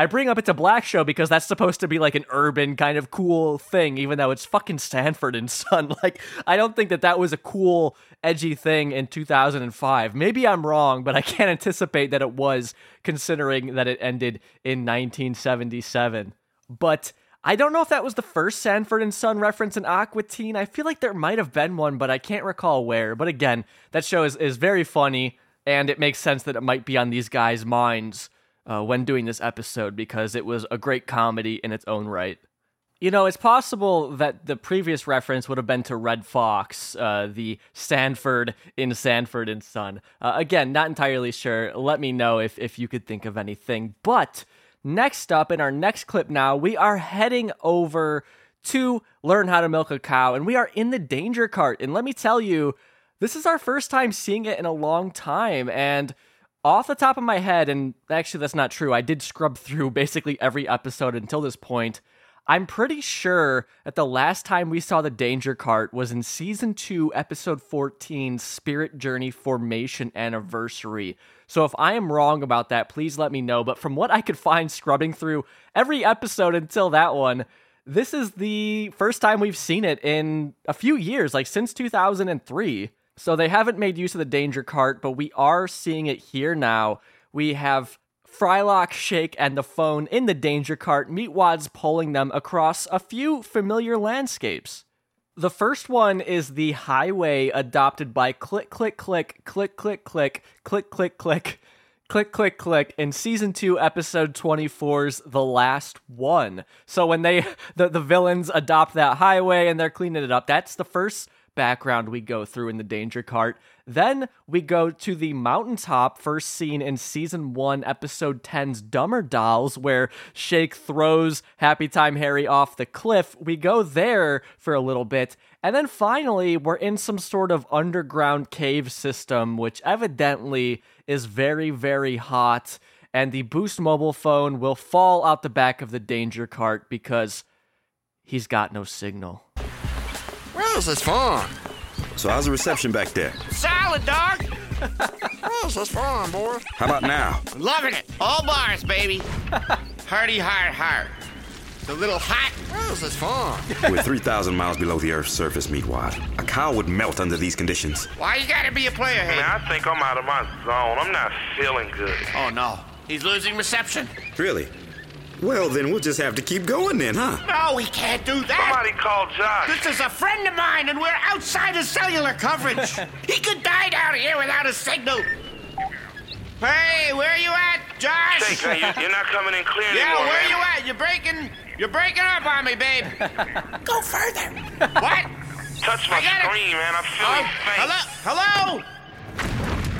I bring up it's a black show because that's supposed to be like an urban kind of cool thing, even though it's fucking Sanford and Son. Like, I don't think that that was a cool, edgy thing in 2005. Maybe I'm wrong, but I can't anticipate that it was, considering that it ended in 1977. But I don't know if that was the first Sanford and Son reference in Aqua Teen. I feel like there might have been one, but I can't recall where. But again, that show is, is very funny, and it makes sense that it might be on these guys' minds uh, when doing this episode because it was a great comedy in its own right. You know, it's possible that the previous reference would have been to Redd Foxx, uh, the Sanford in Sanford and Son. Uh, again, not entirely sure. Let me know if, if you could think of anything. But next up, in our next clip now, we are heading over to learn how to milk a cow, and we are in the danger cart. And let me tell you, this is our first time seeing it in a long time. And off the top of my head, and actually that's not true, I did scrub through basically every episode until this point. I'm pretty sure that the last time we saw the Danger Cart was in season 2, episode 14, Spirit Journey Formation Anniversary. So if I am wrong about that, please let me know. But from what I could find scrubbing through every episode until that one, this is the first time we've seen it in a few years, like since 2003. So they haven't made use of the danger cart, but we are seeing it here now. We have Frylock, Shake, and the phone in the danger cart, Meatwad's pulling them across a few familiar landscapes. The first one is the highway adopted by Click Click Click Click Click Click Click Click Click Click Click Click in season 2 episode 24's The Last One. So when they the, the villains adopt that highway and they're cleaning it up, that's the first background we go through in the Danger Cart. Then we go to the mountaintop, first scene in season one, episode 10's Dumber Dolls, where Shake throws Happy Time Harry off the cliff. We go there for a little bit. And then finally, we're in some sort of underground cave system, which evidently is very, very hot. And the Boost mobile phone will fall out the back of the Danger Cart because he's got no signal. Well, this is fun. So how's the reception back there? Solid, dog. Well, this is fun, boy. How about now? Loving it. All bars, baby. Hearty heart heart. The little hot. Well, this is fun. We're 3,000 miles below the Earth's surface, Meatwad. A cow would melt under these conditions. Why you gotta be a player, Man, hey? I think I'm out of my zone. I'm not feeling good. Oh no, he's losing reception. Really? Well, then we'll just have to keep going then, huh? No, we can't do that. Somebody call Josh. This is a friend of mine, and we're outside of cellular coverage. he could die down here without a signal. Hey, where are you at, Josh? Shake, man, you, you're not coming in clear yeah, anymore, where man. you at? You're breaking, you're breaking up on me, babe. Go further. what? Touch my screen, man. I'm feeling Oh, faint. hello, hello,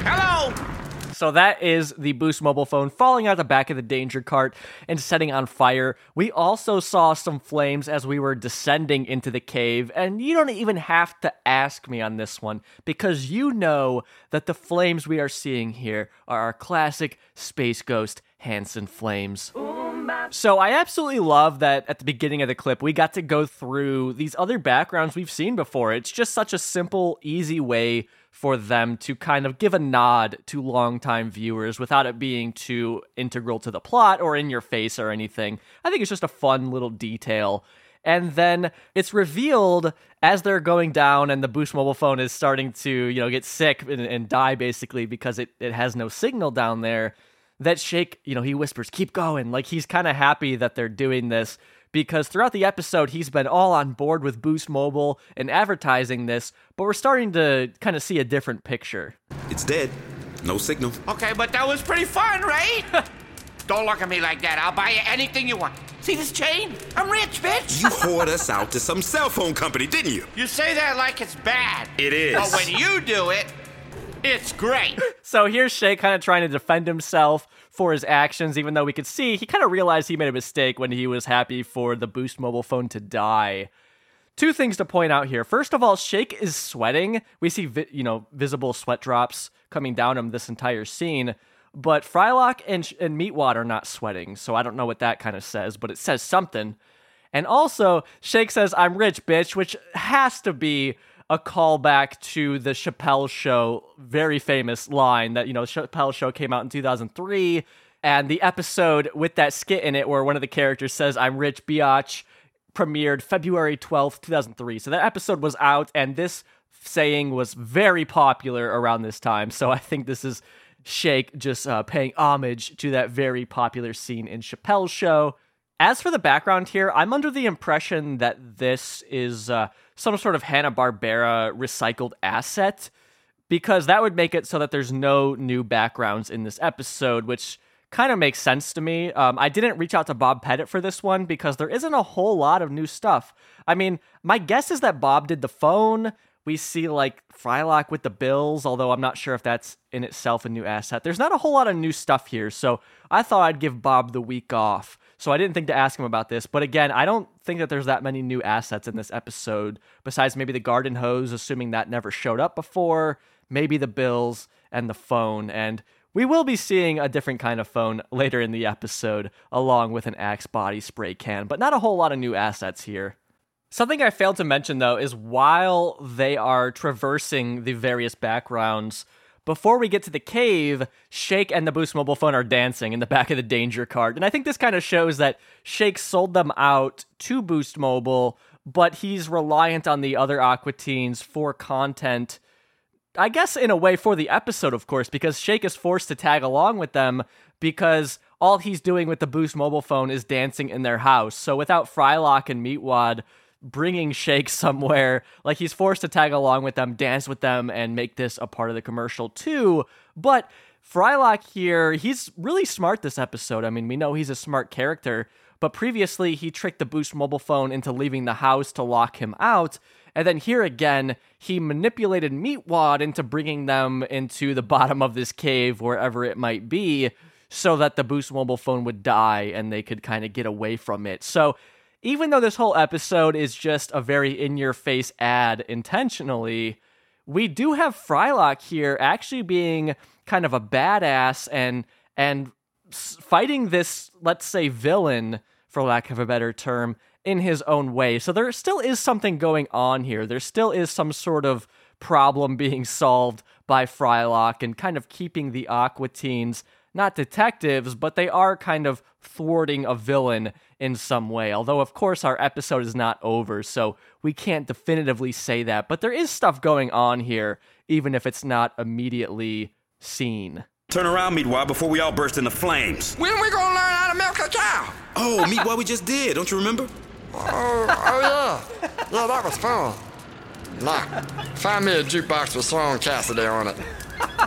hello. So that is the Boost mobile phone falling out the back of the danger cart and setting on fire. We also saw some flames as we were descending into the cave, and you don't even have to ask me on this one because you know that the flames we are seeing here are our classic Space Ghost Hanson flames. So I absolutely love that at the beginning of the clip we got to go through these other backgrounds we've seen before. It's just such a simple, easy way for them to kind of give a nod to longtime viewers without it being too integral to the plot or in your face or anything. I think it's just a fun little detail. And then it's revealed as they're going down and the Boost mobile phone is starting to, you know, get sick and, and die basically because it, it has no signal down there that Shake, you know, he whispers, keep going. Like he's kind of happy that they're doing this because throughout the episode, he's been all on board with Boost Mobile and advertising this, but we're starting to kind of see a different picture. It's dead. No signal. Okay, but that was pretty fun, right? Don't look at me like that. I'll buy you anything you want. See this chain? I'm rich, bitch. You whored us out to some cell phone company, didn't you? You say that like it's bad. It is. But when you do it, it's great. So here's Shay kind of trying to defend himself for his actions, even though we could see he kind of realized he made a mistake when he was happy for the Boost mobile phone to die. Two things to point out here. First of all, Shake is sweating. We see, vi- you know, visible sweat drops coming down him this entire scene. But Frylock and, and Meatwad are not sweating, so I don't know what that kind of says, but it says something. And also, Shake says, I'm rich, bitch, which has to be a callback to the Chappelle Show, very famous line that, you know, Chappelle Show came out in 2003. And the episode with that skit in it where one of the characters says, I'm rich, biatch, premiered February 12th, 2003. So that episode was out, and this saying was very popular around this time. So I think this is Shake just uh, paying homage to that very popular scene in Chappelle's show. As for the background here, I'm under the impression that this is uh, some sort of Hanna Barbera recycled asset, because that would make it so that there's no new backgrounds in this episode, which kind of makes sense to me. Um, I didn't reach out to Bob Pettit for this one because there isn't a whole lot of new stuff. I mean, my guess is that Bob did the phone. We see like Frylock with the bills, although I'm not sure if that's in itself a new asset. There's not a whole lot of new stuff here, so I thought I'd give Bob the week off. So I didn't think to ask him about this. But again, I don't think that there's that many new assets in this episode, besides maybe the garden hose, assuming that never showed up before, maybe the bills and the phone. And we will be seeing a different kind of phone later in the episode, along with an Axe body spray can, but not a whole lot of new assets here. Something I failed to mention though is while they are traversing the various backgrounds, before we get to the cave, Shake and the Boost mobile phone are dancing in the back of the danger cart. And I think this kind of shows that Shake sold them out to Boost Mobile, but he's reliant on the other Aqua Teens for content. I guess in a way for the episode, of course, because Shake is forced to tag along with them because all he's doing with the Boost mobile phone is dancing in their house. So without Frylock and Meatwad bringing Shake somewhere, like he's forced to tag along with them, dance with them, and make this a part of the commercial too. But Frylock here, he's really smart this episode. I mean, we know he's a smart character, but previously he tricked the Boost mobile phone into leaving the house to lock him out. And then here again, he manipulated Meatwad into bringing them into the bottom of this cave, wherever it might be, so that the Boost mobile phone would die and they could kind of get away from it. So even though this whole episode is just a very in your face ad intentionally, we do have Frylock here actually being kind of a badass and and fighting this let's say villain for lack of a better term in his own way. So there still is something going on here. There still is some sort of problem being solved by Frylock and kind of keeping the Aqua Teens not detectives, but they are kind of thwarting a villain in some way. Although, of course, our episode is not over, so we can't definitively say that. But there is stuff going on here, even if it's not immediately seen. Turn around, Meatwad, before we all burst into flames. When we gonna learn how to milk a cow? Oh, Meatwad, we just did. Don't you remember? Oh, oh yeah. Yeah, that was fun. Nah, find me a jukebox with Shaun Cassidy on it.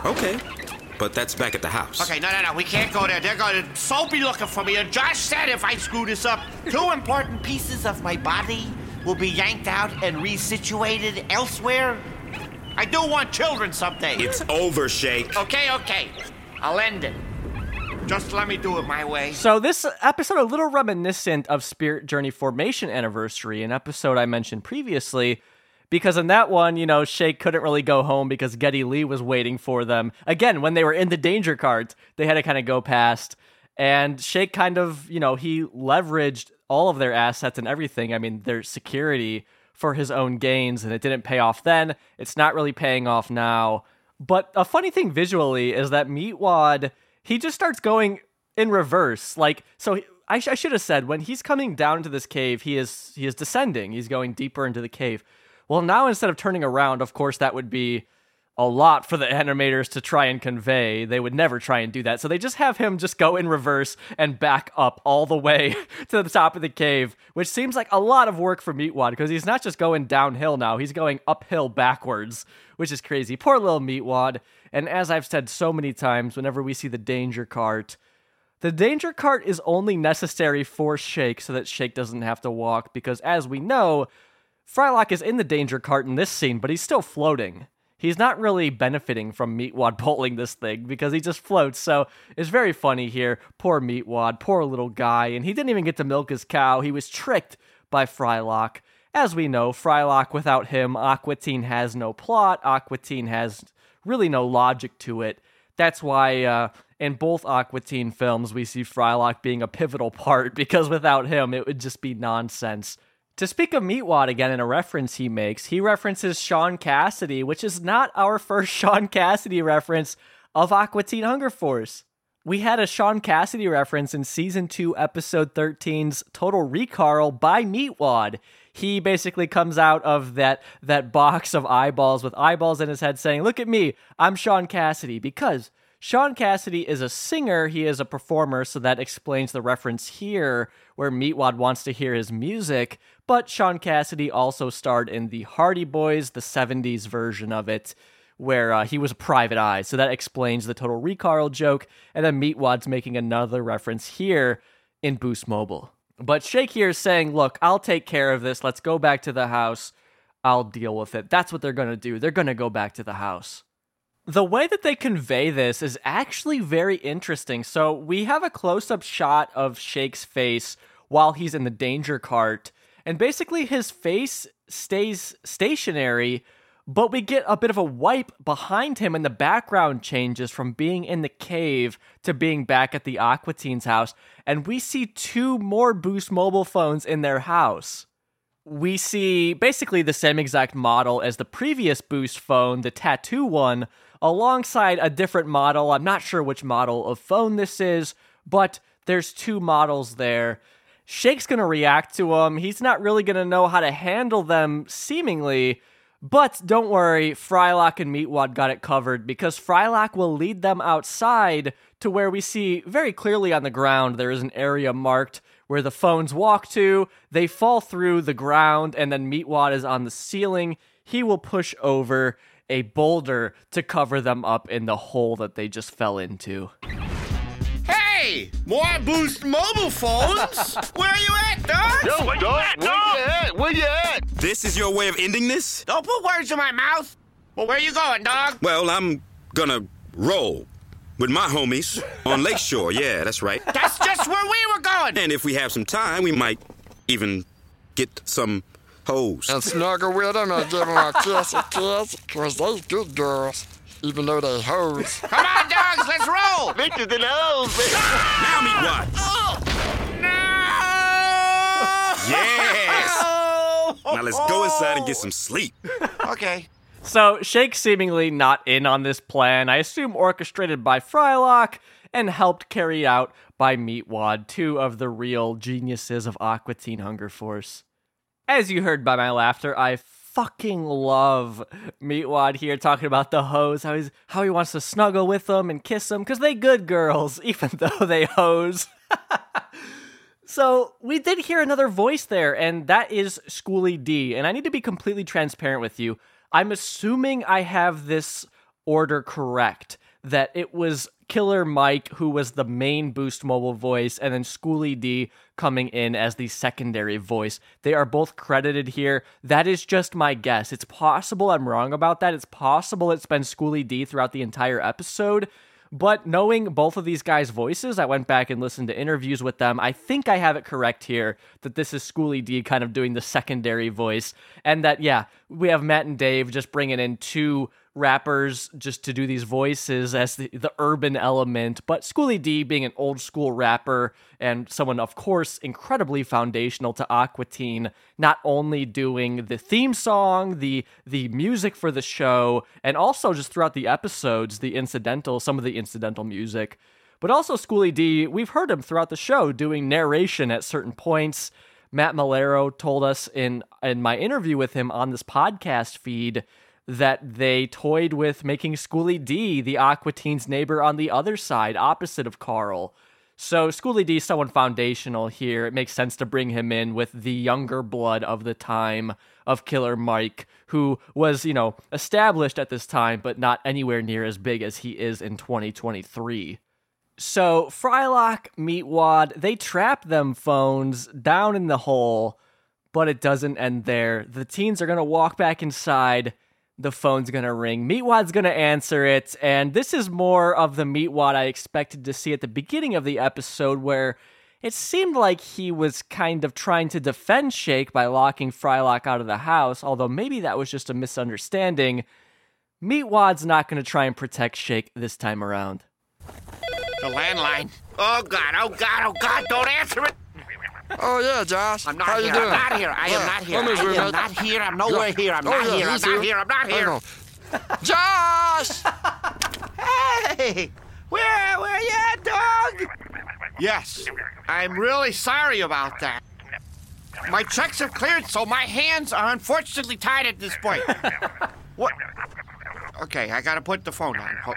Okay. But that's back at the house. Okay, no, no, no, we can't go there. They're going to so be looking for me. And Josh said if I screw this up, two important pieces of my body will be yanked out and resituated elsewhere. I do want children someday. It's over, Shake. Okay, okay. I'll end it. Just let me do it my way. So this episode a little reminiscent of Spirit Journey Formation Anniversary, an episode I mentioned previously, because in that one, you know, Shake couldn't really go home because Geddy Lee was waiting for them. Again, when they were in the danger cart, they had to kind of go past. And Shake kind of, you know, he leveraged all of their assets and everything. I mean, their security for his own gains, and it didn't pay off then. It's not really paying off now. But a funny thing visually is that Meatwad, he just starts going in reverse. Like, so he- I, sh- I should have said when he's coming down into this cave, he is he is descending. He's going deeper into the cave. Well, now instead of turning around, of course, that would be a lot for the animators to try and convey. They would never try and do that. So they just have him just go in reverse and back up all the way to the top of the cave, which seems like a lot of work for Meatwad because he's not just going downhill now, he's going uphill backwards, which is crazy. Poor little Meatwad. And as I've said so many times, whenever we see the danger cart, the danger cart is only necessary for Shake so that Shake doesn't have to walk because as we know, Frylock is in the danger cart in this scene, but he's still floating. He's not really benefiting from Meatwad pulling this thing because he just floats. So it's very funny here. Poor Meatwad, poor little guy. And he didn't even get to milk his cow. He was tricked by Frylock. As we know, Frylock, without him, Aqua Teen has no plot. Aqua Teen has really no logic to it. That's why uh, in both Aqua Teen films we see Frylock being a pivotal part because without him it would just be nonsense. To speak of Meatwad again in a reference he makes, he references Shaun Cassidy, which is not our first Shaun Cassidy reference of Aqua Teen Hunger Force. We had a Shaun Cassidy reference in season 2, episode 13's Total Recall by Meatwad. He basically comes out of that that box of eyeballs with eyeballs in his head saying, "Look at me, I'm Shaun Cassidy." Because Shaun Cassidy is a singer, he is a performer, so that explains the reference here where Meatwad wants to hear his music. But Shaun Cassidy also starred in the Hardy Boys, the 70s version of it, where uh, he was a private eye. So that explains the total recall joke. And then Meatwad's making another reference here in Boost Mobile. But Shake here is saying, look, I'll take care of this. Let's go back to the house. I'll deal with it. That's what they're going to do. They're going to go back to the house. The way that they convey this is actually very interesting. So we have a close up shot of Shake's face while he's in the danger cart. And basically, his face stays stationary, but we get a bit of a wipe behind him, and the background changes from being in the cave to being back at the Aqua Teen's house. And we see two more Boost mobile phones in their house. We see basically the same exact model as the previous Boost phone, the tattoo one, alongside a different model. I'm not sure which model of phone this is, but there's two models there. Shake's gonna react to them. He's not really gonna know how to handle them, seemingly. But don't worry, Frylock and Meatwad got it covered because Frylock will lead them outside to where we see very clearly on the ground there is an area marked where the phones walk to. They fall through the ground, and then Meatwad is on the ceiling. He will push over a boulder to cover them up in the hole that they just fell into. Hey, more Boost mobile phones? Where are you at, dog? Yo, Where you dog, at, where dog? you at? Where you at? This is your way of ending this? Don't put words in my mouth. Well, where you going, dog? Well, I'm gonna roll with my homies on Lakeshore. Yeah, that's right. That's just where we were going. And if we have some time, we might even get some hoes. And snuggle with them and give them a kiss a kiss, cause they good girls, even though they hoes. Come on, dogs, let's roll. Bitches in the hoes, baby. Now Meatwad? Yes. Now let's go inside and get some sleep. Okay. So, Shake seemingly not in on this plan, I assume orchestrated by Frylock and helped carry out by Meatwad, two of the real geniuses of Aqua Teen Hunger Force. As you heard by my laughter, I fucking love Meatwad here talking about the hoes, how, he's, how he wants to snuggle with them and kiss them, because they good girls, even though they hoes. So we did hear another voice there, and that is Schooly D. And I need to be completely transparent with you. I'm assuming I have this order correct. That it was Killer Mike who was the main Boost Mobile voice, and then Schooly D coming in as the secondary voice. They are both credited here. That is just my guess. It's possible I'm wrong about that. It's possible it's been Schooly D throughout the entire episode. But knowing both of these guys' voices, I went back and listened to interviews with them. I think I have it correct here that this is Schooly D kind of doing the secondary voice. And that, yeah, we have Matt and Dave just bringing in two rappers just to do these voices as the, the urban element. But Schooly D being an old school rapper and someone, of course, incredibly foundational to Aqua Teen, not only doing the theme song, the the music for the show, and also just throughout the episodes, the incidental, some of the incidental music. But also Schooly D, we've heard him throughout the show doing narration at certain points. Matt Maiellaro told us in in my interview with him on this podcast feed that they toyed with making Schooly D the Aqua Teen's neighbor on the other side, opposite of Carl. So Schooly D is someone foundational here. It makes sense to bring him in with the younger blood of the time of Killer Mike, who was, you know, established at this time, but not anywhere near as big as he is in 2023. So Frylock, Meatwad, they trap them phones down in the hole, but it doesn't end there. The teens are gonna walk back inside. The phone's gonna ring. Meatwad's gonna answer it, and this is more of the Meatwad I expected to see at the beginning of the episode, where it seemed like he was kind of trying to defend Shake by locking Frylock out of the house, although maybe that was just a misunderstanding. Meatwad's not gonna try and protect Shake this time around. The landline. Oh, God, oh, God, oh, God, don't answer it. Oh yeah, Josh. I'm not How here. you doing? I'm not here. I Yeah, am not here. come here, I am sweetheart. not here. I'm nowhere Yeah. here. I'm Oh, not yeah, here. I'm not here. I'm not I here. Josh! Hey, where, where you at, dog? Yes, I'm really sorry about that. My checks have cleared, so my hands are unfortunately tied at this point. what? Okay, I gotta put the phone on.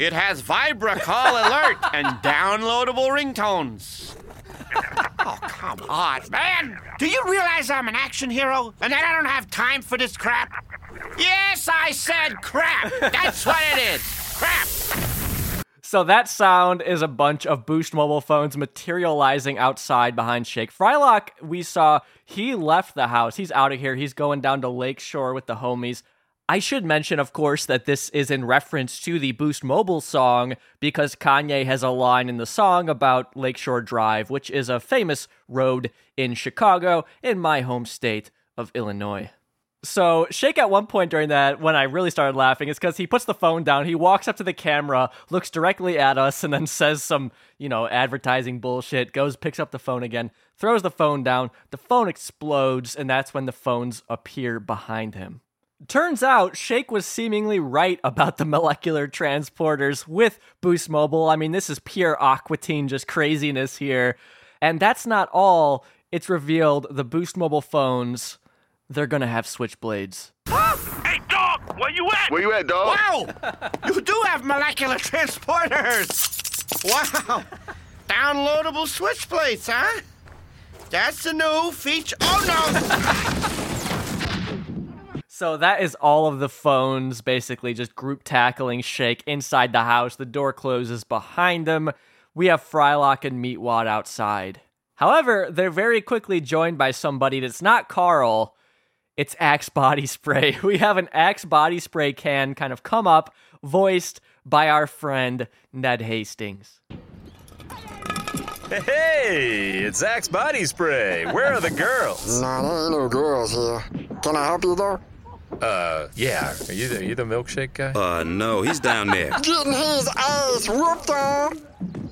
It has Vibra call alert and downloadable ringtones. Oh, come on, man! Do you realize I'm an action hero and that I don't have time for this crap? Yes, I said crap! That's what it is! Crap! So that sound is a bunch of Boost mobile phones materializing outside behind Shake. Frylock, we saw he left the house. He's out of here. He's going down to Lakeshore with the homies. I should mention, of course, that this is in reference to the Boost Mobile song because Kanye has a line in the song about Lakeshore Drive, which is a famous road in Chicago, in my home state of Illinois. So Shake at one point during that, when I really started laughing, is because he puts the phone down, he walks up to the camera, looks directly at us, and then says some, you know, advertising bullshit, goes, picks up the phone again, throws the phone down, the phone explodes, and that's when the phones appear behind him. Turns out Shake was seemingly right about the molecular transporters with Boost Mobile. I mean, this is pure Aqua Teen, just craziness here. And that's not all. It's revealed the Boost Mobile phones, they're gonna have switchblades. Hey, dog, where you at? Where you at, dog? Wow! You do have molecular transporters! Wow! Downloadable switchblades, huh? That's a new feature. Oh no! So that is all of the phones basically just group tackling Shake inside the house. The door closes behind them. We have Frylock and Meatwad outside. However, they're very quickly joined by somebody that's not Carl. It's Axe Body Spray. We have an Axe Body Spray can kind of come up, voiced by our friend Ned Hastings. Hey, it's Axe Body Spray. Where are the girls? Nah, there ain't no girls here. Can I help you though? Uh, yeah. Are you the, you the milkshake guy? Uh, no, he's down there. Getting his ass whooped on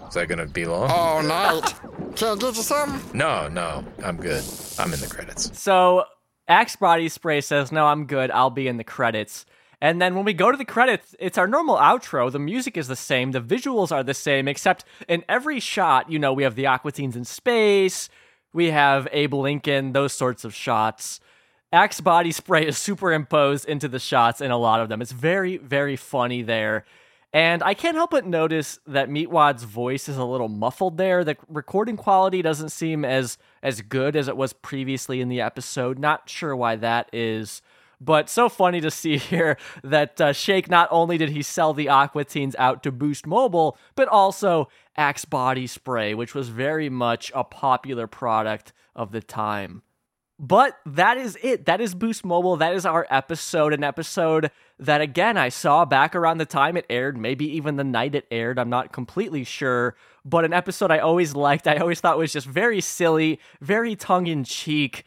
Is that gonna be long? all night. Can I get you something? No, no, I'm good. I'm in the credits. So Axe Body Spray says, No, I'm good. I'll be in the credits. And then when we go to the credits, it's our normal outro. The music is the same, the visuals are the same, except in every shot, you know, we have the Aqua Teens in space, we have Abe Lincoln, those sorts of shots. Axe Body Spray is superimposed into the shots in a lot of them. It's very, very funny there. And I can't help but notice that Meatwad's voice is a little muffled there. The recording quality doesn't seem as as good as it was previously in the episode. Not sure why that is. But so funny to see here that uh, Shake not only did he sell the Aqua Teens out to Boost Mobile, but also Axe Body Spray, which was very much a popular product of the time. But that is it. That is Boost Mobile. That is our episode. An episode that, again, I saw back around the time it aired, maybe even the night it aired. I'm not completely sure. But an episode I always liked. I always thought was just very silly, very tongue in cheek.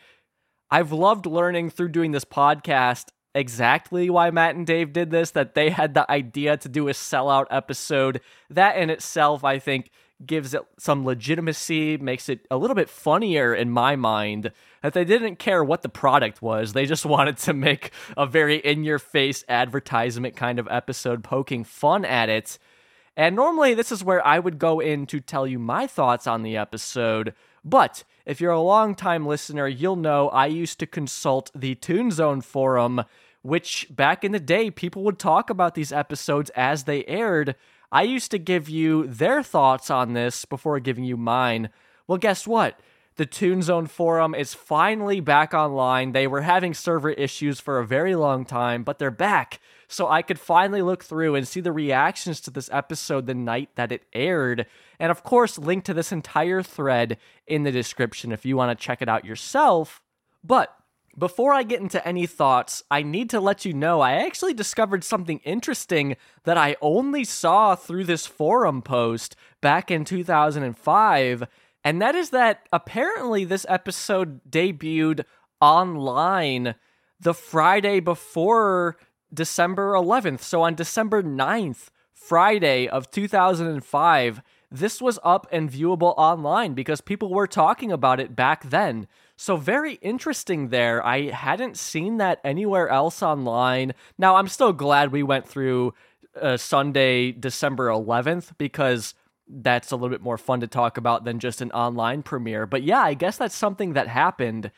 I've loved learning through doing this podcast exactly why Matt and Dave did this, that they had the idea to do a sellout episode. That in itself, I think, gives it some legitimacy, makes it a little bit funnier in my mind. That they didn't care what the product was, they just wanted to make a very in your face advertisement kind of episode poking fun at it. And normally, this is where I would go in to tell you my thoughts on the episode. But if you're a long-time listener, you'll know I used to consult the Toon Zone forum, which back in the day, people would talk about these episodes as they aired. I used to give you their thoughts on this before giving you mine. Well, guess what? The Toon Zone forum is finally back online. They were having server issues for a very long time, but they're back. So I could finally look through and see the reactions to this episode the night that it aired. And of course, link to this entire thread in the description if you want to check it out yourself. But before I get into any thoughts, I need to let you know I actually discovered something interesting that I only saw through this forum post back in 2005. And that is that apparently this episode debuted online the Friday before December 11th. So on December 9th, Friday of 2005, this was up and viewable online because people were talking about it back then. So very interesting there. I hadn't seen that anywhere else online. Now I'm still glad we went through uh, Sunday, December 11th because that's a little bit more fun to talk about than just an online premiere. But yeah, I guess that's something that happened.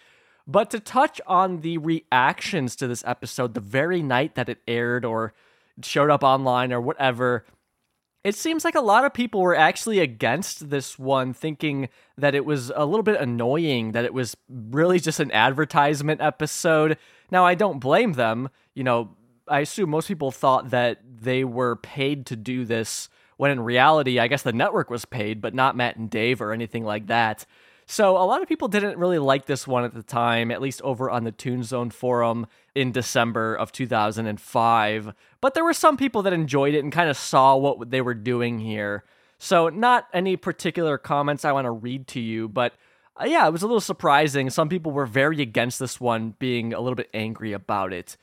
But to touch on the reactions to this episode the very night that it aired or showed up online or whatever, it seems like a lot of people were actually against this one, thinking that it was a little bit annoying, that it was really just an advertisement episode. Now, I don't blame them. You know, I assume most people thought that they were paid to do this, when in reality, I guess the network was paid, but not Matt and Dave or anything like that. So a lot of people didn't really like this one at the time, at least over on the Toon Zone forum in December of 2005. But there were some people that enjoyed it and kind of saw what they were doing here. So not any particular comments I want to read to you, but uh, yeah, it was a little surprising. Some people were very against this one, being a little bit angry about it.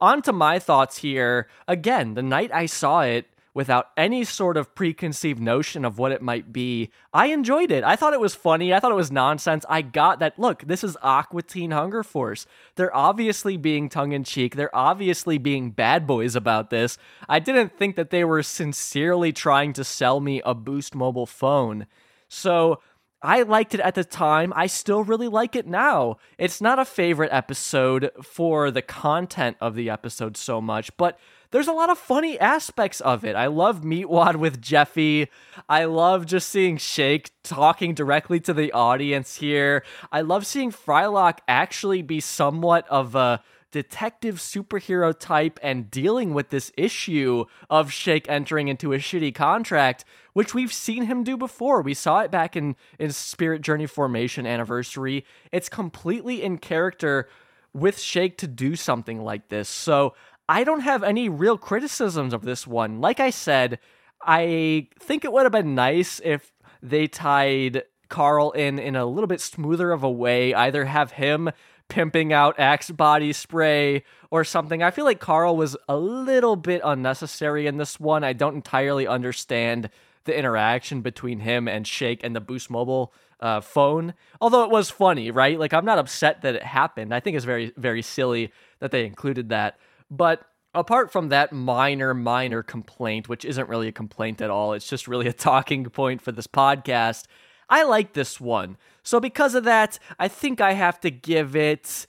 On to my thoughts here. Again, the night I saw it, without any sort of preconceived notion of what it might be. I enjoyed it. I thought it was funny. I thought it was nonsense. I got that. Look, this is Aqua Teen Hunger Force. They're obviously being tongue in cheek. They're obviously being bad boys about this. I didn't think that they were sincerely trying to sell me a Boost mobile phone. So. I liked it at the time. I still really like it now. It's not a favorite episode for the content of the episode so much, but there's a lot of funny aspects of it. I love Meatwad with Jeffy. I love just seeing Shake talking directly to the audience here. I love seeing Frylock actually be somewhat of a detective superhero type and dealing with this issue of Shake entering into a shitty contract, which we've seen him do before. We saw it back in, in Spirit Journey Formation Anniversary. It's completely in character with Shake to do something like this. So I don't have any real criticisms of this one. Like I said, I think it would have been nice if they tied Carl in in a little bit smoother of a way, either have him pimping out Axe body spray or something. I feel like Carl was a little bit unnecessary in this one. I don't entirely understand the interaction between him and Shake and the Boost Mobile uh, phone. Although it was funny, right? Like I'm not upset that it happened. I think it's very very silly that they included that. But apart from that minor minor complaint, which isn't really a complaint at all, it's just really a talking point for this podcast. I like this one. So because of that, I think I have to give it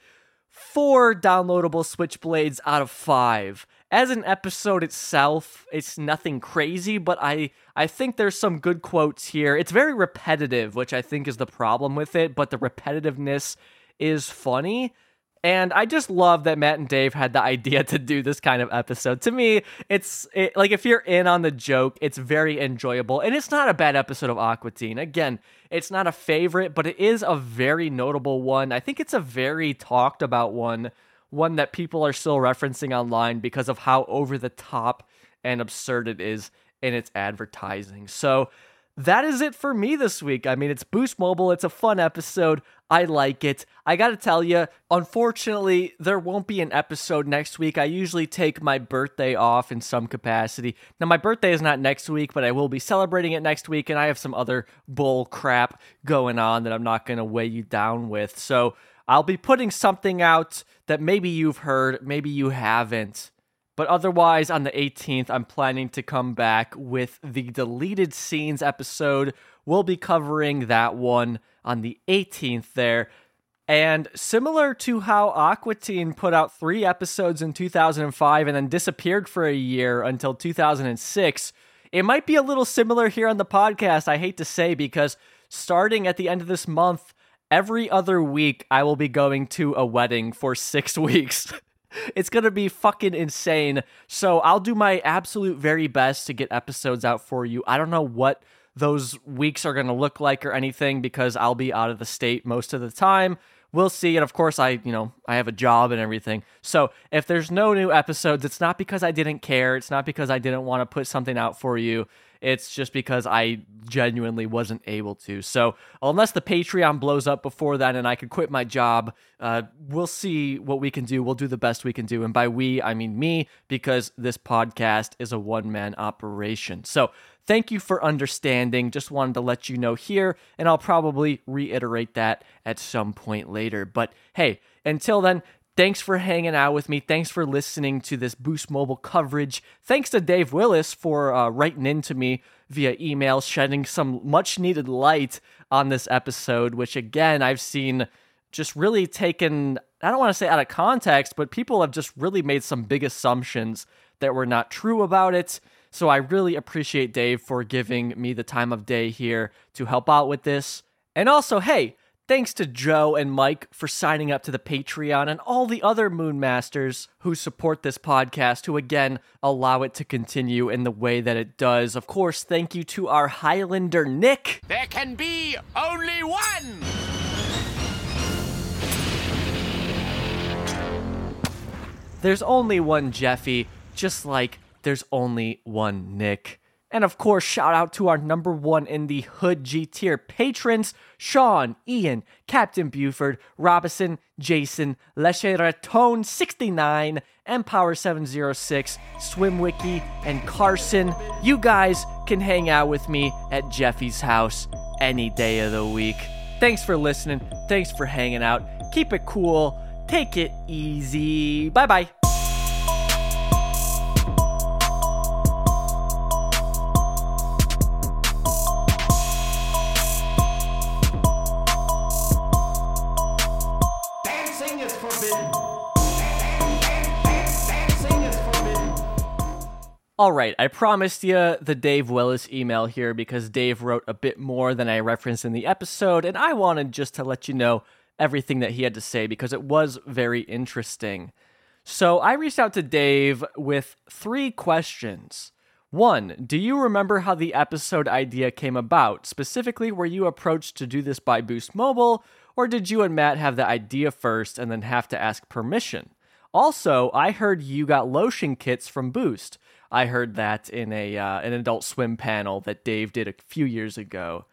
four downloadable switchblades out of five. As an episode itself, it's nothing crazy, but I I think there's some good quotes here. It's very repetitive, which I think is the problem with it, but the repetitiveness is funny. And I just love that Matt and Dave had the idea to do this kind of episode. To me, it's it, like if you're in on the joke, it's very enjoyable. And it's not a bad episode of Aqua Teen. Again, it's not a favorite, but it is a very notable one. I think it's a very talked about one, one that people are still referencing online because of how over the top and absurd it is in its advertising. So, that is it for me this week. I mean, it's Boost Mobile. It's a fun episode. I like it. I got to tell you, unfortunately, there won't be an episode next week. I usually take my birthday off in some capacity. Now, my birthday is not next week, but I will be celebrating it next week, and I have some other bull crap going on that I'm not going to weigh you down with. So, I'll be putting something out that maybe you've heard, maybe you haven't. But otherwise, on the 18th, I'm planning to come back with the deleted scenes episode. We'll be covering that one on the 18th there. And similar to how Aqua Teen put out three episodes in 2005 and then disappeared for a year until 2006, it might be a little similar here on the podcast, I hate to say, because starting at the end of this month, every other week, I will be going to a wedding for six weeks. It's going to be fucking insane. So I'll do my absolute very best to get episodes out for you. I don't know what those weeks are going to look like or anything because I'll be out of the state most of the time. We'll see. And of course, I, you know, I have a job and everything. So if there's no new episodes, it's not because I didn't care. It's not because I didn't want to put something out for you. It's just because I genuinely wasn't able to. So, unless the Patreon blows up before that and I could quit my job, uh, we'll see what we can do. We'll do the best we can do. And by we, I mean me, because this podcast is a one man operation. So, thank you for understanding. Just wanted to let you know here, and I'll probably reiterate that at some point later. But hey, until then, Thanks for hanging out with me. Thanks for listening to this Boost Mobile coverage. Thanks to Dave Willis for uh, writing into me via email, shedding some much needed light on this episode, which again, I've seen just really taken, I don't want to say out of context, but people have just really made some big assumptions that were not true about it. So I really appreciate Dave for giving me the time of day here to help out with this. And also, hey, Thanks to Joe and Mike for signing up to the Patreon and all the other Moonmasters who support this podcast, who again allow it to continue in the way that it does. Of course, thank you to our Highlander Nick. There can be only one! There's only one Jeffy, just like there's only one Nick. And of course, shout out to our number one in the Hood G tier patrons Sean, Ian, Captain Buford, Robinson, Jason, Lecheratone 69, Empower 706, Swimwiki, and Carson. You guys can hang out with me at Jeffy's house any day of the week. Thanks for listening. Thanks for hanging out. Keep it cool. Take it easy. Bye bye. All right, I promised you the Dave Willis email here because Dave wrote a bit more than I referenced in the episode, and I wanted just to let you know everything that he had to say because it was very interesting. So I reached out to Dave with three questions. One, do you remember how the episode idea came about? Specifically, were you approached to do this by Boost Mobile, or did you and Matt have the idea first and then have to ask permission? Also, I heard you got lotion kits from Boost. I heard that in a uh, an Adult Swim panel that Dave did a few years ago.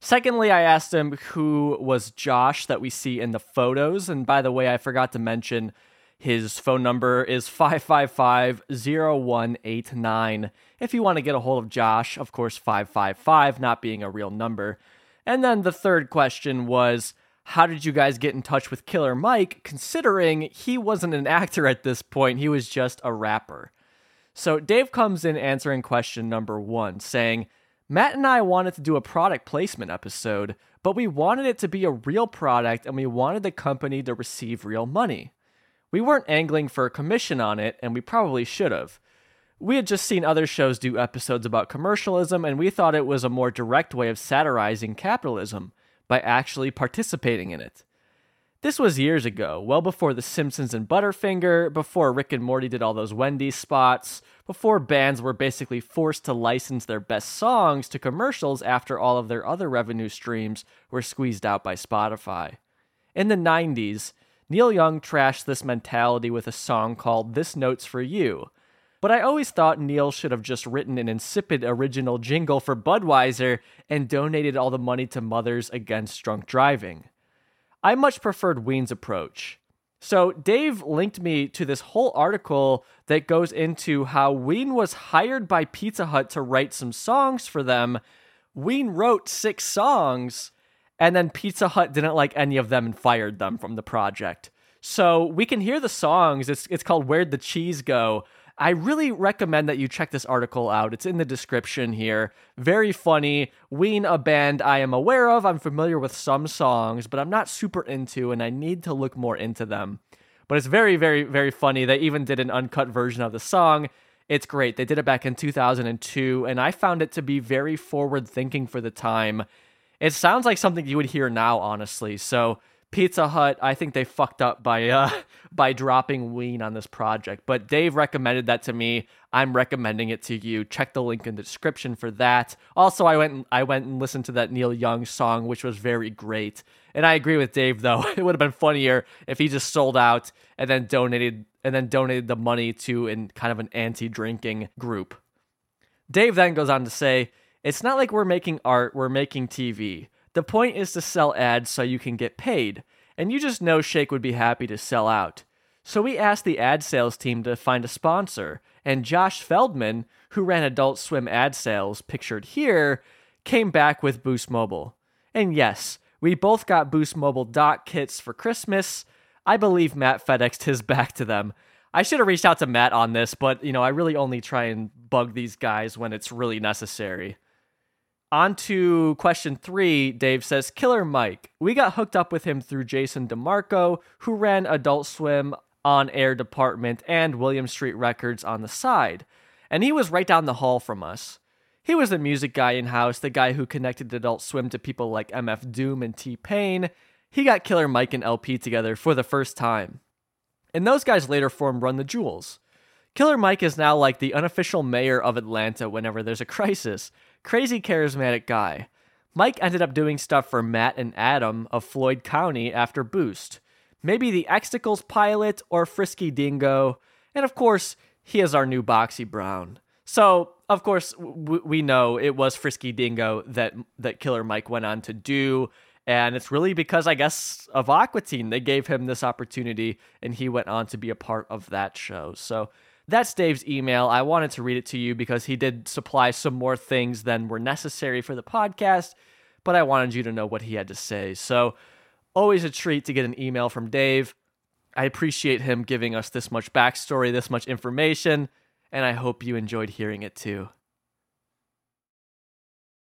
Secondly, I asked him who was Josh that we see in the photos. And by the way, I forgot to mention his phone number is 555 0189. If you want to get a hold of Josh, of course, 555, not being a real number. And then the third question was how did you guys get in touch with Killer Mike, considering he wasn't an actor at this point, he was just a rapper? So Dave comes in answering question number one, saying, Matt and I wanted to do a product placement episode, but we wanted it to be a real product and we wanted the company to receive real money. We weren't angling for a commission on it, and we probably should have. We had just seen other shows do episodes about commercialism, and we thought it was a more direct way of satirizing capitalism by actually participating in it. This was years ago, well before The Simpsons and Butterfinger, before Rick and Morty did all those Wendy's spots, before bands were basically forced to license their best songs to commercials after all of their other revenue streams were squeezed out by Spotify. In the 90s, Neil Young trashed this mentality with a song called This Note's for You. But I always thought Neil should have just written an insipid original jingle for Budweiser and donated all the money to Mothers Against Drunk Driving. I much preferred Ween's approach. So Dave linked me to this whole article that goes into how Ween was hired by Pizza Hut to write some songs for them. Ween wrote six songs, and then Pizza Hut didn't like any of them and fired them from the project. So we can hear the songs. It's it's called Where'd the Cheese Go? I really recommend that you check this article out. It's in the description here. Very funny. Ween, a band I am aware of. I'm familiar with some songs, but I'm not super into, and I need to look more into them. But it's very, very, very funny. They even did an uncut version of the song. It's great. They did it back in 2002, and I found it to be very forward thinking for the time. It sounds like something you would hear now, honestly. So Pizza Hut, I think they fucked up by uh by dropping Ween on this project. But Dave recommended that to me. I'm recommending it to you. Check the link in the description for that. Also, I went and, I went and listened to that Neil Young song, which was very great. And I agree with Dave though. It would have been funnier if he just sold out and then donated and then donated the money to in kind of an anti-drinking group. Dave then goes on to say, "It's not like we're making art, we're making TV." The point is to sell ads so you can get paid, and you just know Shake would be happy to sell out. So we asked the ad sales team to find a sponsor, and Josh Feldman, who ran Adult Swim ad sales, pictured here, came back with Boost Mobile. And yes, we both got Boost Mobile dock kits for Christmas. I believe Matt FedExed his back to them. I should have reached out to Matt on this, but you know, I really only try and bug these guys when it's really necessary. On to question three, Dave says, Killer Mike. We got hooked up with him through Jason DeMarco, who ran Adult Swim on air department and Williams Street Records on the side. And he was right down the hall from us. He was the music guy in house, the guy who connected Adult Swim to people like MF Doom and T Pain. He got Killer Mike and El-P together for the first time. And those guys later formed Run the Jewels. Killer Mike is now like the unofficial mayor of Atlanta whenever there's a crisis. Crazy charismatic guy. Mike ended up doing stuff for Matt and Adam of Floyd County after Boost. Maybe the Xtacles pilot or Frisky Dingo. And of course, he is our new Boxy Brown. So, of course, w- we know it was Frisky Dingo that that Killer Mike went on to do, and it's really because I guess of Aqua Teen they gave him this opportunity, and he went on to be a part of that show. So that's Dave's email. I wanted to read it to you because he did supply some more things than were necessary for the podcast, but I wanted you to know what he had to say. So, always a treat to get an email from Dave. I appreciate him giving us this much backstory, this much information, and I hope you enjoyed hearing it too.